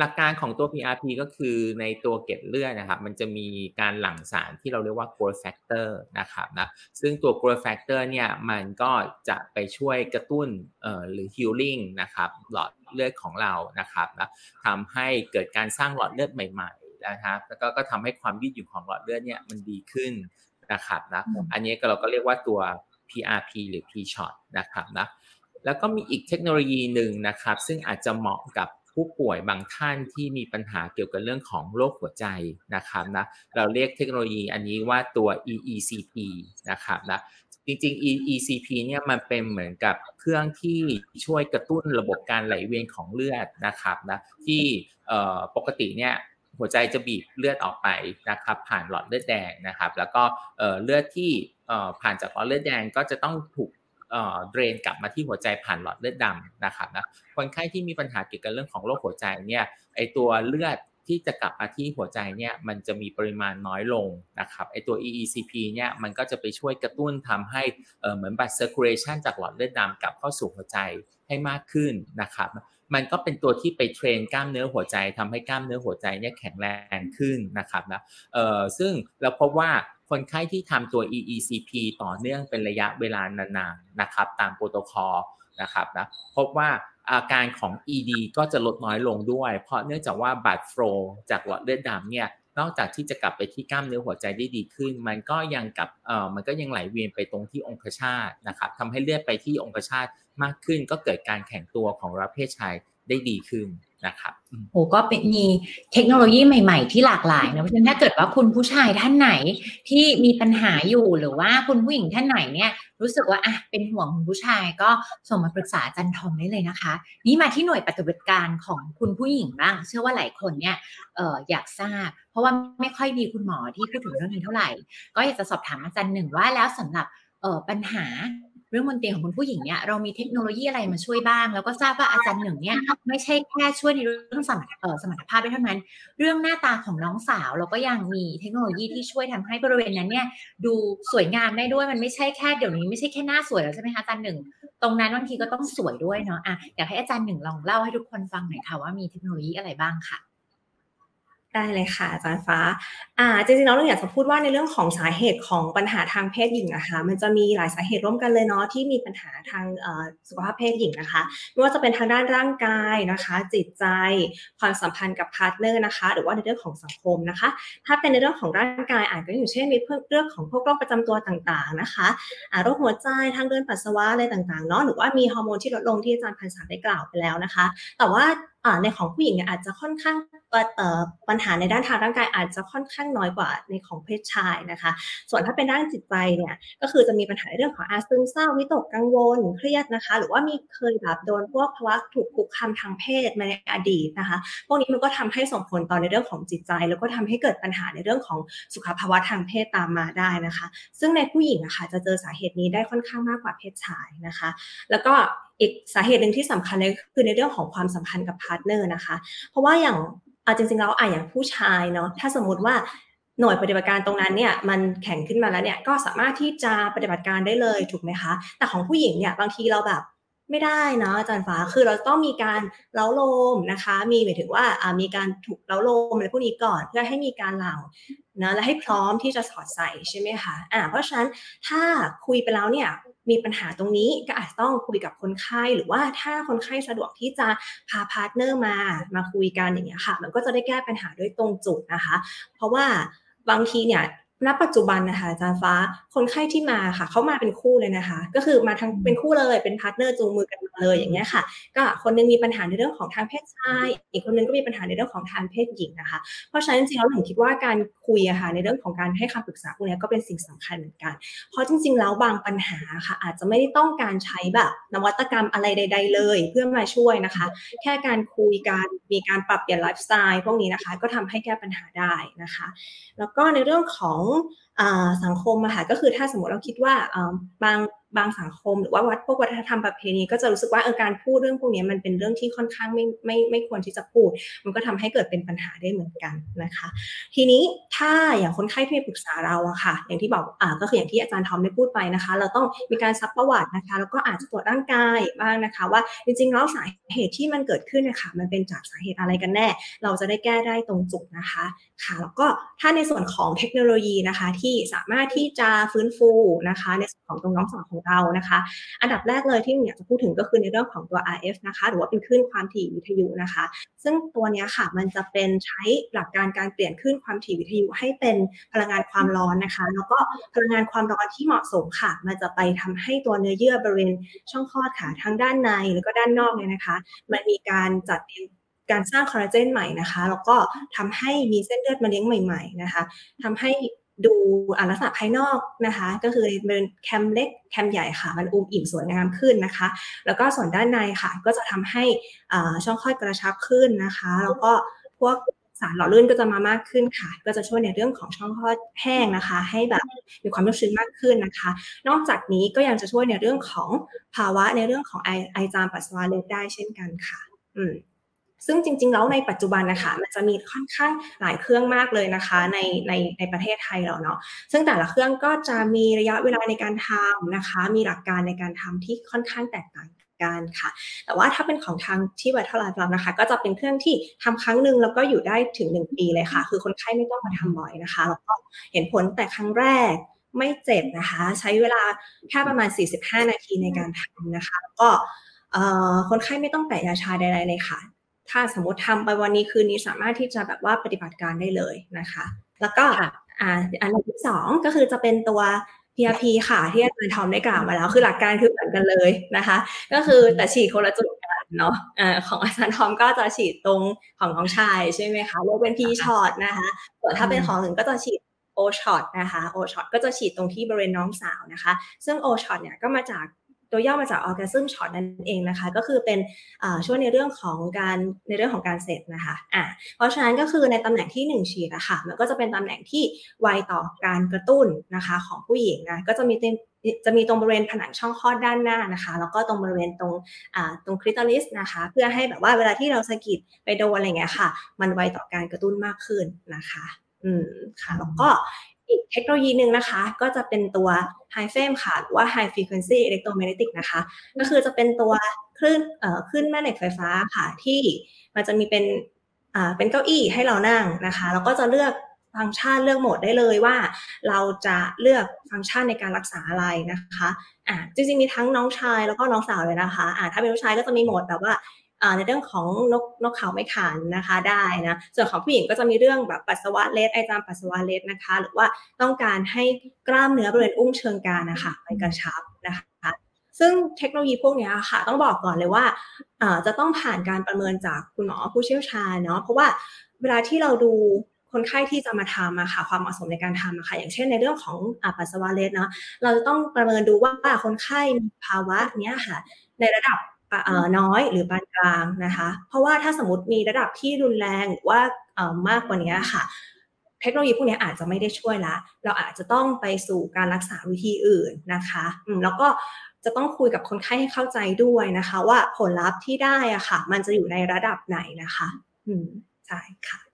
หลักการของตัว PRP ก็คือในตัวเกล็ดเลือดนะครับมันจะมีการหลั่งสารที่เราเรียกว่า growth factor นะครับนะซึ่งตัว growth factor เนี่ยมันก็จะไปช่วยกระตุ้นเอ่อหรือ healing นะครับหลอดเลือดของเรานะครับนะทำให้เกิดการสร้างหลอดเลือดใหม่ นะครับแล้วก็ก็ทำให้ความยืดหยุ่นของหลอดเลือดเนี่ยมันดีขึ้นนะครับนะอันนี้ก็เราก็เรียกว่าตัว PRP หรือ P shot นะครับนะแล้วก็มีอีกเทคโนโลยีหนึ่งนะครับ ซึ่งอาจจะเหมาะกับผู้ป่วยบางท่านที่มีปัญหาเกี่ยวกับเรื่องของโรคหัวใจนะครับนะเราเรียกเทคโนโลยีอันนี้ว่าตัว EECP นะครับนะจริงๆ EECP เนี่ยมันเป็นเหมือนกับเครื่องที่ช่วยกระตุ้นระบบการไหลเวียนของเลือดนะครับนะที่ปกติเนี่ย หัวใจจะบีบเลือดออกไปนะครับผ่านหลอดเลือดแดงนะครับ แล้วก็เลือดที่ผ่านจากหลอดเลือดแดงก็จะต้องถูกเดรนกลับมาที่หัวใจผ่านหลอดเลือดดำนะครับนะคนไข้ที่มีปัญหาเกี่ยวกับเรื่องของโรคหัวใจเนี่ยไอตัวเลือดที่จะกลับมาที่หัวใจเนี่ยมันจะมีปริมาณน้อยลงนะครับไอตัว EECP เนี่ยมันก็จะไปช่วยกระตุ้นทำให้เหมือนบัตร circulation จากหลอดเลือดดำกลับเข้าสู่หัวใจให้มากขึ้นนะครับ มันก็เป็นตัวที่ไปเทรนกล้ามเนื้อหัวใจทำให้กล้ามเนื้อหัวใจเนี่ยแข็งแรงขึ้นนะครับนะเอ่อซึ่งเราพบว่าคนไข้ที่ทำตัว EECP ต่อเนื่องเป็นระยะเวลานานๆนะครับ ตามโปรโตคอลนะครับนะพบว่าอาการของ ED ก็จะลดน้อยลงด้วย เพราะเนื่องจากว่าบัตรโฟลจากหลอดเลือดดำเนี่ย นอกจากที่จะกลับไปที่กล้ามเนื้อหัวใจได้ดีขึ้น มันก็ยังกลับเอ่อมันก็ยังไหลเวียนไปตรงที่องคชาตนะครับทำให้เลือดไปที่องคชาตมากขึ้น ก็เกิดการแข็งตัวของรับเพศชายได้ดีขึ้นนะครับโอ้ก็เป็นมีเทคโนโลยีใหม่ๆ ที่หลากหลายนะเพราะฉะนั้นถ้าเกิดว่าคุณผู้ชายท่านไหนที่มีปัญหาอยู่หรือว่าคุณผู้หญิงท่านไหนเนี่ย รู้สึกว่าอะเป็นห่วงคุณผู้ชายก็ส่งมาปรึกษาจันทอมได้เลยนะคะ นี่มาที่หน่วยปฏิบัติการของคุณผู้หญิงบ้าง เชื่อว่าหลายคนเนี่ยเอออยากทราบ เพราะว่าไม่ค่อยมีคุณหมอที่พูดถึงเรื่องนี้เท่าไหร่ ก็อยากจะสอบถามอาจารย์หนึ่งว่าแล้วสำหรับเออปัญหา เรื่องบนเตียงของคุณผู้หญิงเนี่ยเรามีเทคโนโลยีอะไรมาช่วยบ้าง แล้วก็ทราบว่าอาจารย์หนึ่งเนี่ยไม่ใช่แค่ช่วยในเรื่องสมรรถสมรรถภาพได้เท่านั้น เรื่องหน้าตาของน้องสาวเราก็ยังมีเทคโนโลยีที่ช่วยทำให้บริเวณนั้นเนี่ยดูสวยงามได้ด้วยมันไม่ใช่แค่เดี๋ยวนี้ไม่ใช่แค่หน้าสวยแล้วใช่ไหมคะอาจารย์หนึ่งตรงนั้นบางทีก็ต้องสวยด้วยเนาะอะอยากให้อาจารย์หนึ่งลองเล่าให้ทุกคนฟังหน่อยค่ะว่ามีเทคโนโลยีอะไรบ้างค่ะ ได้เลยค่ะอาจารย์ฟ้า อ่า จริงๆแล้วเราอยากจะพูดว่าในเรื่องของสาเหตุของปัญหาทางเพศหญิงนะคะ มันจะมีหลายสาเหตุร่วมกันเลยเนาะที่มีปัญหาทางสุขภาพเพศหญิงนะคะไม่ว่าจะเป็นทางด้านร่างกายนะคะ จิตใจ ความสัมพันธ์กับพาร์ทเนอร์นะคะ หรือว่าในเรื่องของสังคมนะคะ ถ้าเป็นในเรื่องของร่างกายอาจจะอย่างเช่นมีเรื่องของพวกโรคประจำตัวต่างๆนะคะโรคหัวใจทางเดินปัสสาวะอะไรต่างๆเนาะหรือว่ามีฮอร์โมนที่ลดลงที่อาจารย์พันษาได้กล่าวไปแล้วนะคะ แต่ว่าในของผู้หญิงเนี่ยอาจจะค่อนข้างปัญหาในด้านทางร่างกายอาจจะค่อนข้างน้อยกว่าในของเพศชายนะคะ ส่วนถ้าเป็นด้านจิตใจเนี่ยก็คือจะมีปัญหาเรื่องของอาซึมเศร้าวิตกกังวลเครียดนะคะ หรือว่ามีเคยแบบโดนพวกภาวะถูกคุกคามทางเพศมาในอดีตนะคะ พวกนี้มันก็ทำให้ส่งผลต่อในเรื่องของจิตใจ แล้วก็ทำให้เกิดปัญหาในเรื่องของสุขภาวะทางเพศตามมาได้นะคะ ซึ่งในผู้หญิงนะคะจะเจอสาเหตุนี้ได้ค่อนข้างมากกว่าเพศชายนะคะ แล้วก็ อีกสาเหตุหนึ่งที่สำคัญเลยคือในเรื่องของความสัมพันธ์กับ partner นะคะ เพราะว่าอย่างอาจริงๆแล้วอะอย่างผู้ชายเนาะถ้าสมมติว่าหน่วยปฏิบัติการตรงนั้นเนี่ยมันแข็งขึ้นมาแล้วเนี่ยก็สามารถที่จะปฏิบัติการได้เลยถูกไหมคะ แต่ของผู้หญิงเนี่ยบางทีเราแบบไม่ได้นะอาจารย์ฟ้าคือเราต้องมีการเล้าโลมนะคะ มีหมายถึงว่ามีการถูกเล้าโลมอะไรพวกนี้ก่อนเพื่อให้มีการหลั่งนะและให้พร้อมที่จะสอดใส่ใช่ไหมคะอ่าเพราะฉะนั้นถ้าคุยไปแล้วเนี่ย มีปัญหาตรงนี้ก็อาจจะต้องคุยกับคนไข้หรือว่าถ้าคนไข้สะดวกที่จะพา partner มามาคุยกันอย่างเงี้ยค่ะ มันก็จะได้แก้ปัญหาด้วยตรงจุดนะคะ เพราะว่าบางทีเนี่ย ณปัจจุบันนะคะอาจารย์ฟ้าคนไข้ที่มาค่ะเขามาเป็นคู่เลยนะคะ ก็คือมาทั้งเป็นคู่เลยเป็น partner จูงมือกันมาเลยอย่างเงี้ยค่ะ ก็คนนึงมีปัญหาในเรื่องของทางเพศชาย อีกคนนึงก็มีปัญหาในเรื่องของทางเพศหญิงนะคะ เพราะฉะนั้นจริงๆแล้วผมคิดว่าการคุยอะค่ะในเรื่องของการให้คำปรึกษาพวกนี้ก็เป็นสิ่งสำคัญเหมือนกัน เพราะจริง ๆ แล้วบางปัญหาค่ะ อาจจะไม่ได้ต้องการใช้แบบ นวัตกรรมอะไรใด ๆ เลย เพื่อมาช่วยนะคะ แค่การคุยการมีการปรับเปลี่ยนไลฟ์สไตล์พวกนี้นะคะ ก็ทำให้แก้ปัญหาได้นะคะ แล้วก็ในเรื่องของ bom? สังคมอะค่ะก็คือถ้าสมมติเราคิดว่าบางบางสังคมหรือว่าวัดพวกวัฒนธรรมประเพณีก็จะรู้สึกว่าเออการพูดเรื่องพวกนี้มันเป็นเรื่องที่ค่อนข้างไม่ไม่ไม่ควรที่จะพูด มันก็ทำให้เกิดเป็นปัญหาได้เหมือนกันนะคะ ทีนี้ถ้าอย่างคนไข้ที่มาปรึกษาเราอะค่ะ อย่างที่บอกอ่าก็คืออย่างที่อาจารย์ทอมได้พูดไปนะคะ เราต้องมีการซักประวัตินะคะ แล้วก็อาจจะตรวจร่างกายบ้างนะคะ ว่าจริงๆแล้วสาเหตุที่มันเกิดขึ้นนะคะมันเป็นจากสาเหตุอะไรกันแน่ เราจะได้แก้ได้ตรงจุดนะคะค่ะแล้วก็ถ้าในส่วนของเทคโนโลยีนะคะที่สามารถที่จะฟื้นฟูนะคะ ในส่วนของตรงน้องสองของเรานะคะ อันดับแรกเลยที่อยากจะพูดถึงก็คือในเรื่องของตัว RF นะคะ หรือว่าเป็นคลื่นความถี่วิทยุนะคะ ซึ่งตัวนี้ค่ะมันจะเป็นใช้หลักการการเปลี่ยนคลื่นความถี่วิทยุให้เป็นพลังงานความร้อนนะคะ แล้วก็พลังงานความร้อนที่เหมาะสมค่ะ มันจะไปทำให้ตัวเนื้อเยื่อบริเวณช่องคลอดค่ะทั้งด้านในแล้วก็ด้านนอกเนี่ยนะคะ มันมีการจัดการสร้างคอลลาเจนใหม่นะคะ แล้วก็ทำให้มีเส้นเลือดมาเลี้ยงใหม่ ๆ นะคะทำให้ ดูอลักษณะภายนอกนะคะ ก็คือเป็นแคมเล็กแคมใหญ่ค่ะ มันอุ้มอิ่มสวยงามขึ้นนะคะ แล้วก็ส่วนด้านในค่ะ ก็จะทำให้ช่องคลอดกระชับขึ้นนะคะ แล้วก็พวกสารหล่อลื่นก็จะมามากขึ้นค่ะ ก็จะช่วยในเรื่องของช่องคลอดแห้งนะคะ ให้แบบมีความชุ่มชื้นมากขึ้นนะคะ นอกจากนี้ก็ยังจะช่วยในเรื่องของภาวะในเรื่องของไอไอจามปัสสาวะเล็กได้เช่นกันค่ะ อืม ซึ่งจริง ๆ แล้วในปัจจุบันนะคะมันจะมีค่อนข้างหลายเครื่องมากเลยนะคะในในในประเทศไทยเราเนาะซึ่งแต่ละเครื่องก็จะมีระยะเวลาในการทำนะคะ มีหลักการในการทำที่ค่อนข้างแตกต่างกันค่ะ แต่ว่าถ้าเป็นของทางที่วัฒนธรรมนะคะ ก็จะเป็นเครื่องที่ทำครั้งหนึ่งแล้วก็อยู่ได้ถึง 1 ปีเลยค่ะ คือคนไข้ไม่ต้องมาทำบ่อยนะคะ แล้วก็เห็นผลแต่ครั้งแรกไม่เจ็บนะคะ ใช้เวลาแค่ประมาณ 45 นาทีในการทำนะคะ แล้วก็คนไข้ไม่ต้องแตะยาชาใดๆเลยค่ะ ถ้าสมมติทำไปวันนี้คืนนี้สามารถที่จะแบบว่าปฏิบัติการได้เลยนะคะ แล้วก็อ่าอันที่สองก็คือจะเป็นตัว PRP ค่ะ ที่อาจารย์ทอมได้กล่าวมาแล้ว คือหลักการคือเหมือนกันเลยนะคะ ก็คือแต่ฉีดคนละจุดกันเนาะอ่าของอาจารย์ทอมก็จะฉีดตรงของน้องชายใช่ไหมคะเรียกเป็น P ช็อตนะคะส่วนถ้าเป็นของอื่นก็จะฉีด O shot นะคะ O shot ก็จะฉีดตรงที่บริเวณน้องสาวนะคะ ซึ่ง O shot เนี่ยก็มาจาก ตัวย่อมาจาก orgasm shot นั่นเองนะคะ ก็คือเป็นช่วยในเรื่องของการในเรื่องของการเสร็จนะคะอ่าเพราะฉะนั้นก็คือในตำแหน่งที่ 1 ฉีดอะคะ่ะมันก็จะเป็นตำแหน่งที่ไวต่อการกระตุ้นนะคะของผู้หญิงนะก็จะมีจะมีตรงบริเวณผนังช่องคลอดด้านหน้านะคะ แล้วก็ตรงบริเวณตรงตรงคริตอลิสนะคะ เพื่อให้แบบว่าเวลาที่เราสะกิดไปโดนอะไรเงี้ยค่ะ มันไวต่อการกระตุ้นมากขึ้นนะคะอืมค่ะแล้วก็ อีกเทคโนโลยีหนึ่งนะคะ ก็จะเป็นตัว High Frame ค่ะหรือว่า High Frequency Electromagnetic นะคะ ก็คือจะเป็นตัวคลื่นเอ่อคลื่นแม่เหล็กไฟฟ้าค่ะ ที่มันจะมีเป็นอ่าเป็นเก้าอี้ให้เรานั่งนะคะ แล้วก็จะเลือกฟังก์ชันเลือกโหมดได้เลยว่า เราจะเลือกฟังก์ชันในการรักษาอะไรนะคะอ่าจริงๆมีทั้งน้องชายแล้วก็น้องสาวเลยนะคะอ่าถ้าเป็นผู้ชายก็จะมีโหมดแบบว่า ในเรื่องของนกนกเขาไม่ขันนะคะได้นะส่วนของผู้หญิงก็จะมีเรื่องแบบปัสสาวะเล็ดไอจามปัสสาวะเล็ดนะคะ หรือว่าต้องการให้กล้ามเนื้อบริเวณอุ้งเชิงกรานนะคะไปกระชับนะคะซึ่งเทคโนโลยีพวกนี้ค่ะ ต้องบอกก่อนเลยว่าจะต้องผ่านการประเมินจากคุณหมอผู้เชี่ยวชาญเนาะเพราะว่าเวลาที่เราดูคนไข้ที่จะมาทำอะค่ะความเหมาะสมในการทำอะค่ะอย่างเช่นในเรื่องของปัสสาวะเล็ดเนาะเราจะต้องประเมินดูว่าคนไข้มีภาวะเนี้ยค่ะ ในระดับ น้อยหรือปานกลางนะคะ เพราะว่าถ้าสมมติมีระดับที่รุนแรงหรือว่ามากกว่านี้ค่ะ เทคโนโลยีพวกนี้อาจจะไม่ได้ช่วยละ เราอาจจะต้องไปสู่การรักษาวิธีอื่นนะคะแล้วก็จะต้องคุยกับคนไข้ให้เข้าใจด้วยนะคะ ว่าผลลัพธ์ที่ได้อะค่ะ มันจะอยู่ในระดับไหนนะคะ อืมใช่ค่ะ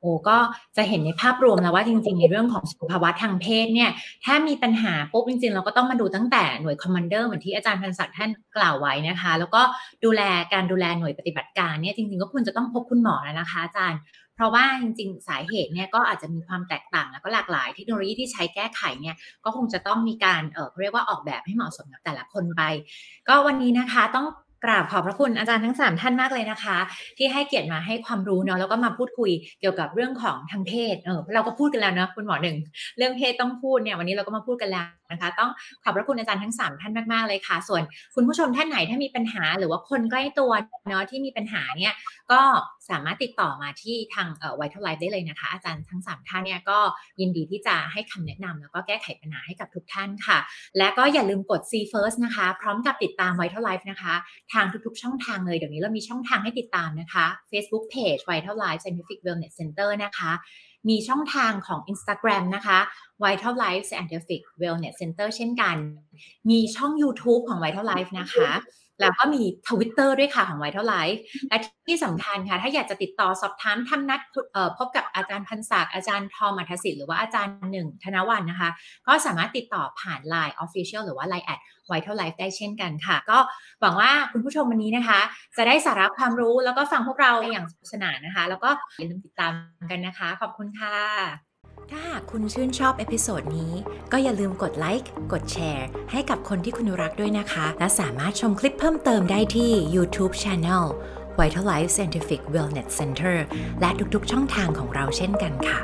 โอ้ก็จะเห็นในภาพรวมแล้วว่าจริง ๆ ในเรื่องของสุขภาวะทางเพศเนี่ย ถ้ามีปัญหาปุ๊บจริง ๆ เราก็ต้องมาดูตั้งแต่หน่วย commander เหมือนที่อาจารย์พันศักดิ์ท่านกล่าวไว้นะคะ แล้วก็ดูแลการดูแลหน่วยปฏิบัติการเนี่ยจริง ๆ ก็ควรจะต้องพบคุณหมอแล้วนะคะ อาจารย์ เพราะว่าจริง ๆ สาเหตุเนี่ยก็อาจจะมีความแตกต่างแล้วก็หลากหลายเทคโนโลยีที่ใช้แก้ไขเนี่ยก็คงจะต้องมีการเออเรียกว่าออกแบบให้เหมาะสมกับแต่ละคนไป ก็วันนี้นะคะต้อง กราบขอบพระคุณอาจารย์ทั้ง 3 ท่านมากเลยนะคะ ที่ให้เกียรติมาให้ความรู้เนาะแล้วก็มาพูดคุยเกี่ยวกับเรื่องของทางเพศเออเราก็พูดกันแล้วเนาะคุณหมอหนึ่งเรื่องเพศต้องพูดเนี่ยวันนี้เราก็มาพูดกันแล้ว นะคะ ต้องขอบพระคุณอาจารย์ทั้ง 3 ท่านมาก ๆ เลยค่ะ ส่วนคุณผู้ชมท่านไหนถ้ามีปัญหา หรือว่าคนใกล้ตัวเนาะที่มีปัญหาเนี่ยก็สามารถติดต่อมาที่ทาง Vital Life ได้เลยนะคะ อาจารย์ทั้ง 3 ท่านเนี่ยก็ยินดีที่จะให้คำแนะนำแล้วก็แก้ไขปัญหาให้กับทุกท่านค่ะ และก็อย่าลืมกด See First นะคะ พร้อมกับติดตาม Vital Life นะคะ ทางทุกๆ ช่องทางเลย เดี๋ยวนี้เรามีช่องทางให้ติดตามนะคะ Facebook Page Vital Life Scientific Wellness Center นะคะ มีช่องทางของ Instagram นะคะ Vital Life Scientific Wellness Center เช่นกัน มีช่อง YouTube ของ Vital Life นะคะ แล้วก็มีทวิตเตอร์ด้วยค่ะของ Vital Life และที่สำคัญค่ะ ถ้าอยากจะติดต่อสอบถามทำนัดพบกับอาจารย์พันศักดิ์อาจารย์ทอมอัธสิทธิ์หรือว่าอาจารย์หนึ่งธนวันนะคะ ก็สามารถติดต่อผ่าน Line Official หรือว่า Line แอด Vital Life ได้เช่นกันค่ะ ก็หวังว่าคุณผู้ชมวันนี้นะคะ จะได้สาระความรู้แล้วก็ฟังพวกเราอย่างสนุกสนานนะคะ แล้วก็อย่าลืมติดตามกันนะคะ ขอบคุณค่ะ ถ้าหากคุณชื่นชอบ episode นี้ ก็อย่าลืมกดไลค์ กดแชร์ ให้กับคนที่คุณรักด้วยนะคะ และสามารถชมคลิปเพิ่มเติมได้ที่ YouTube Channel Vital Life Scientific Wellness Center และทุกๆช่องทางของเราเช่นกันค่ะ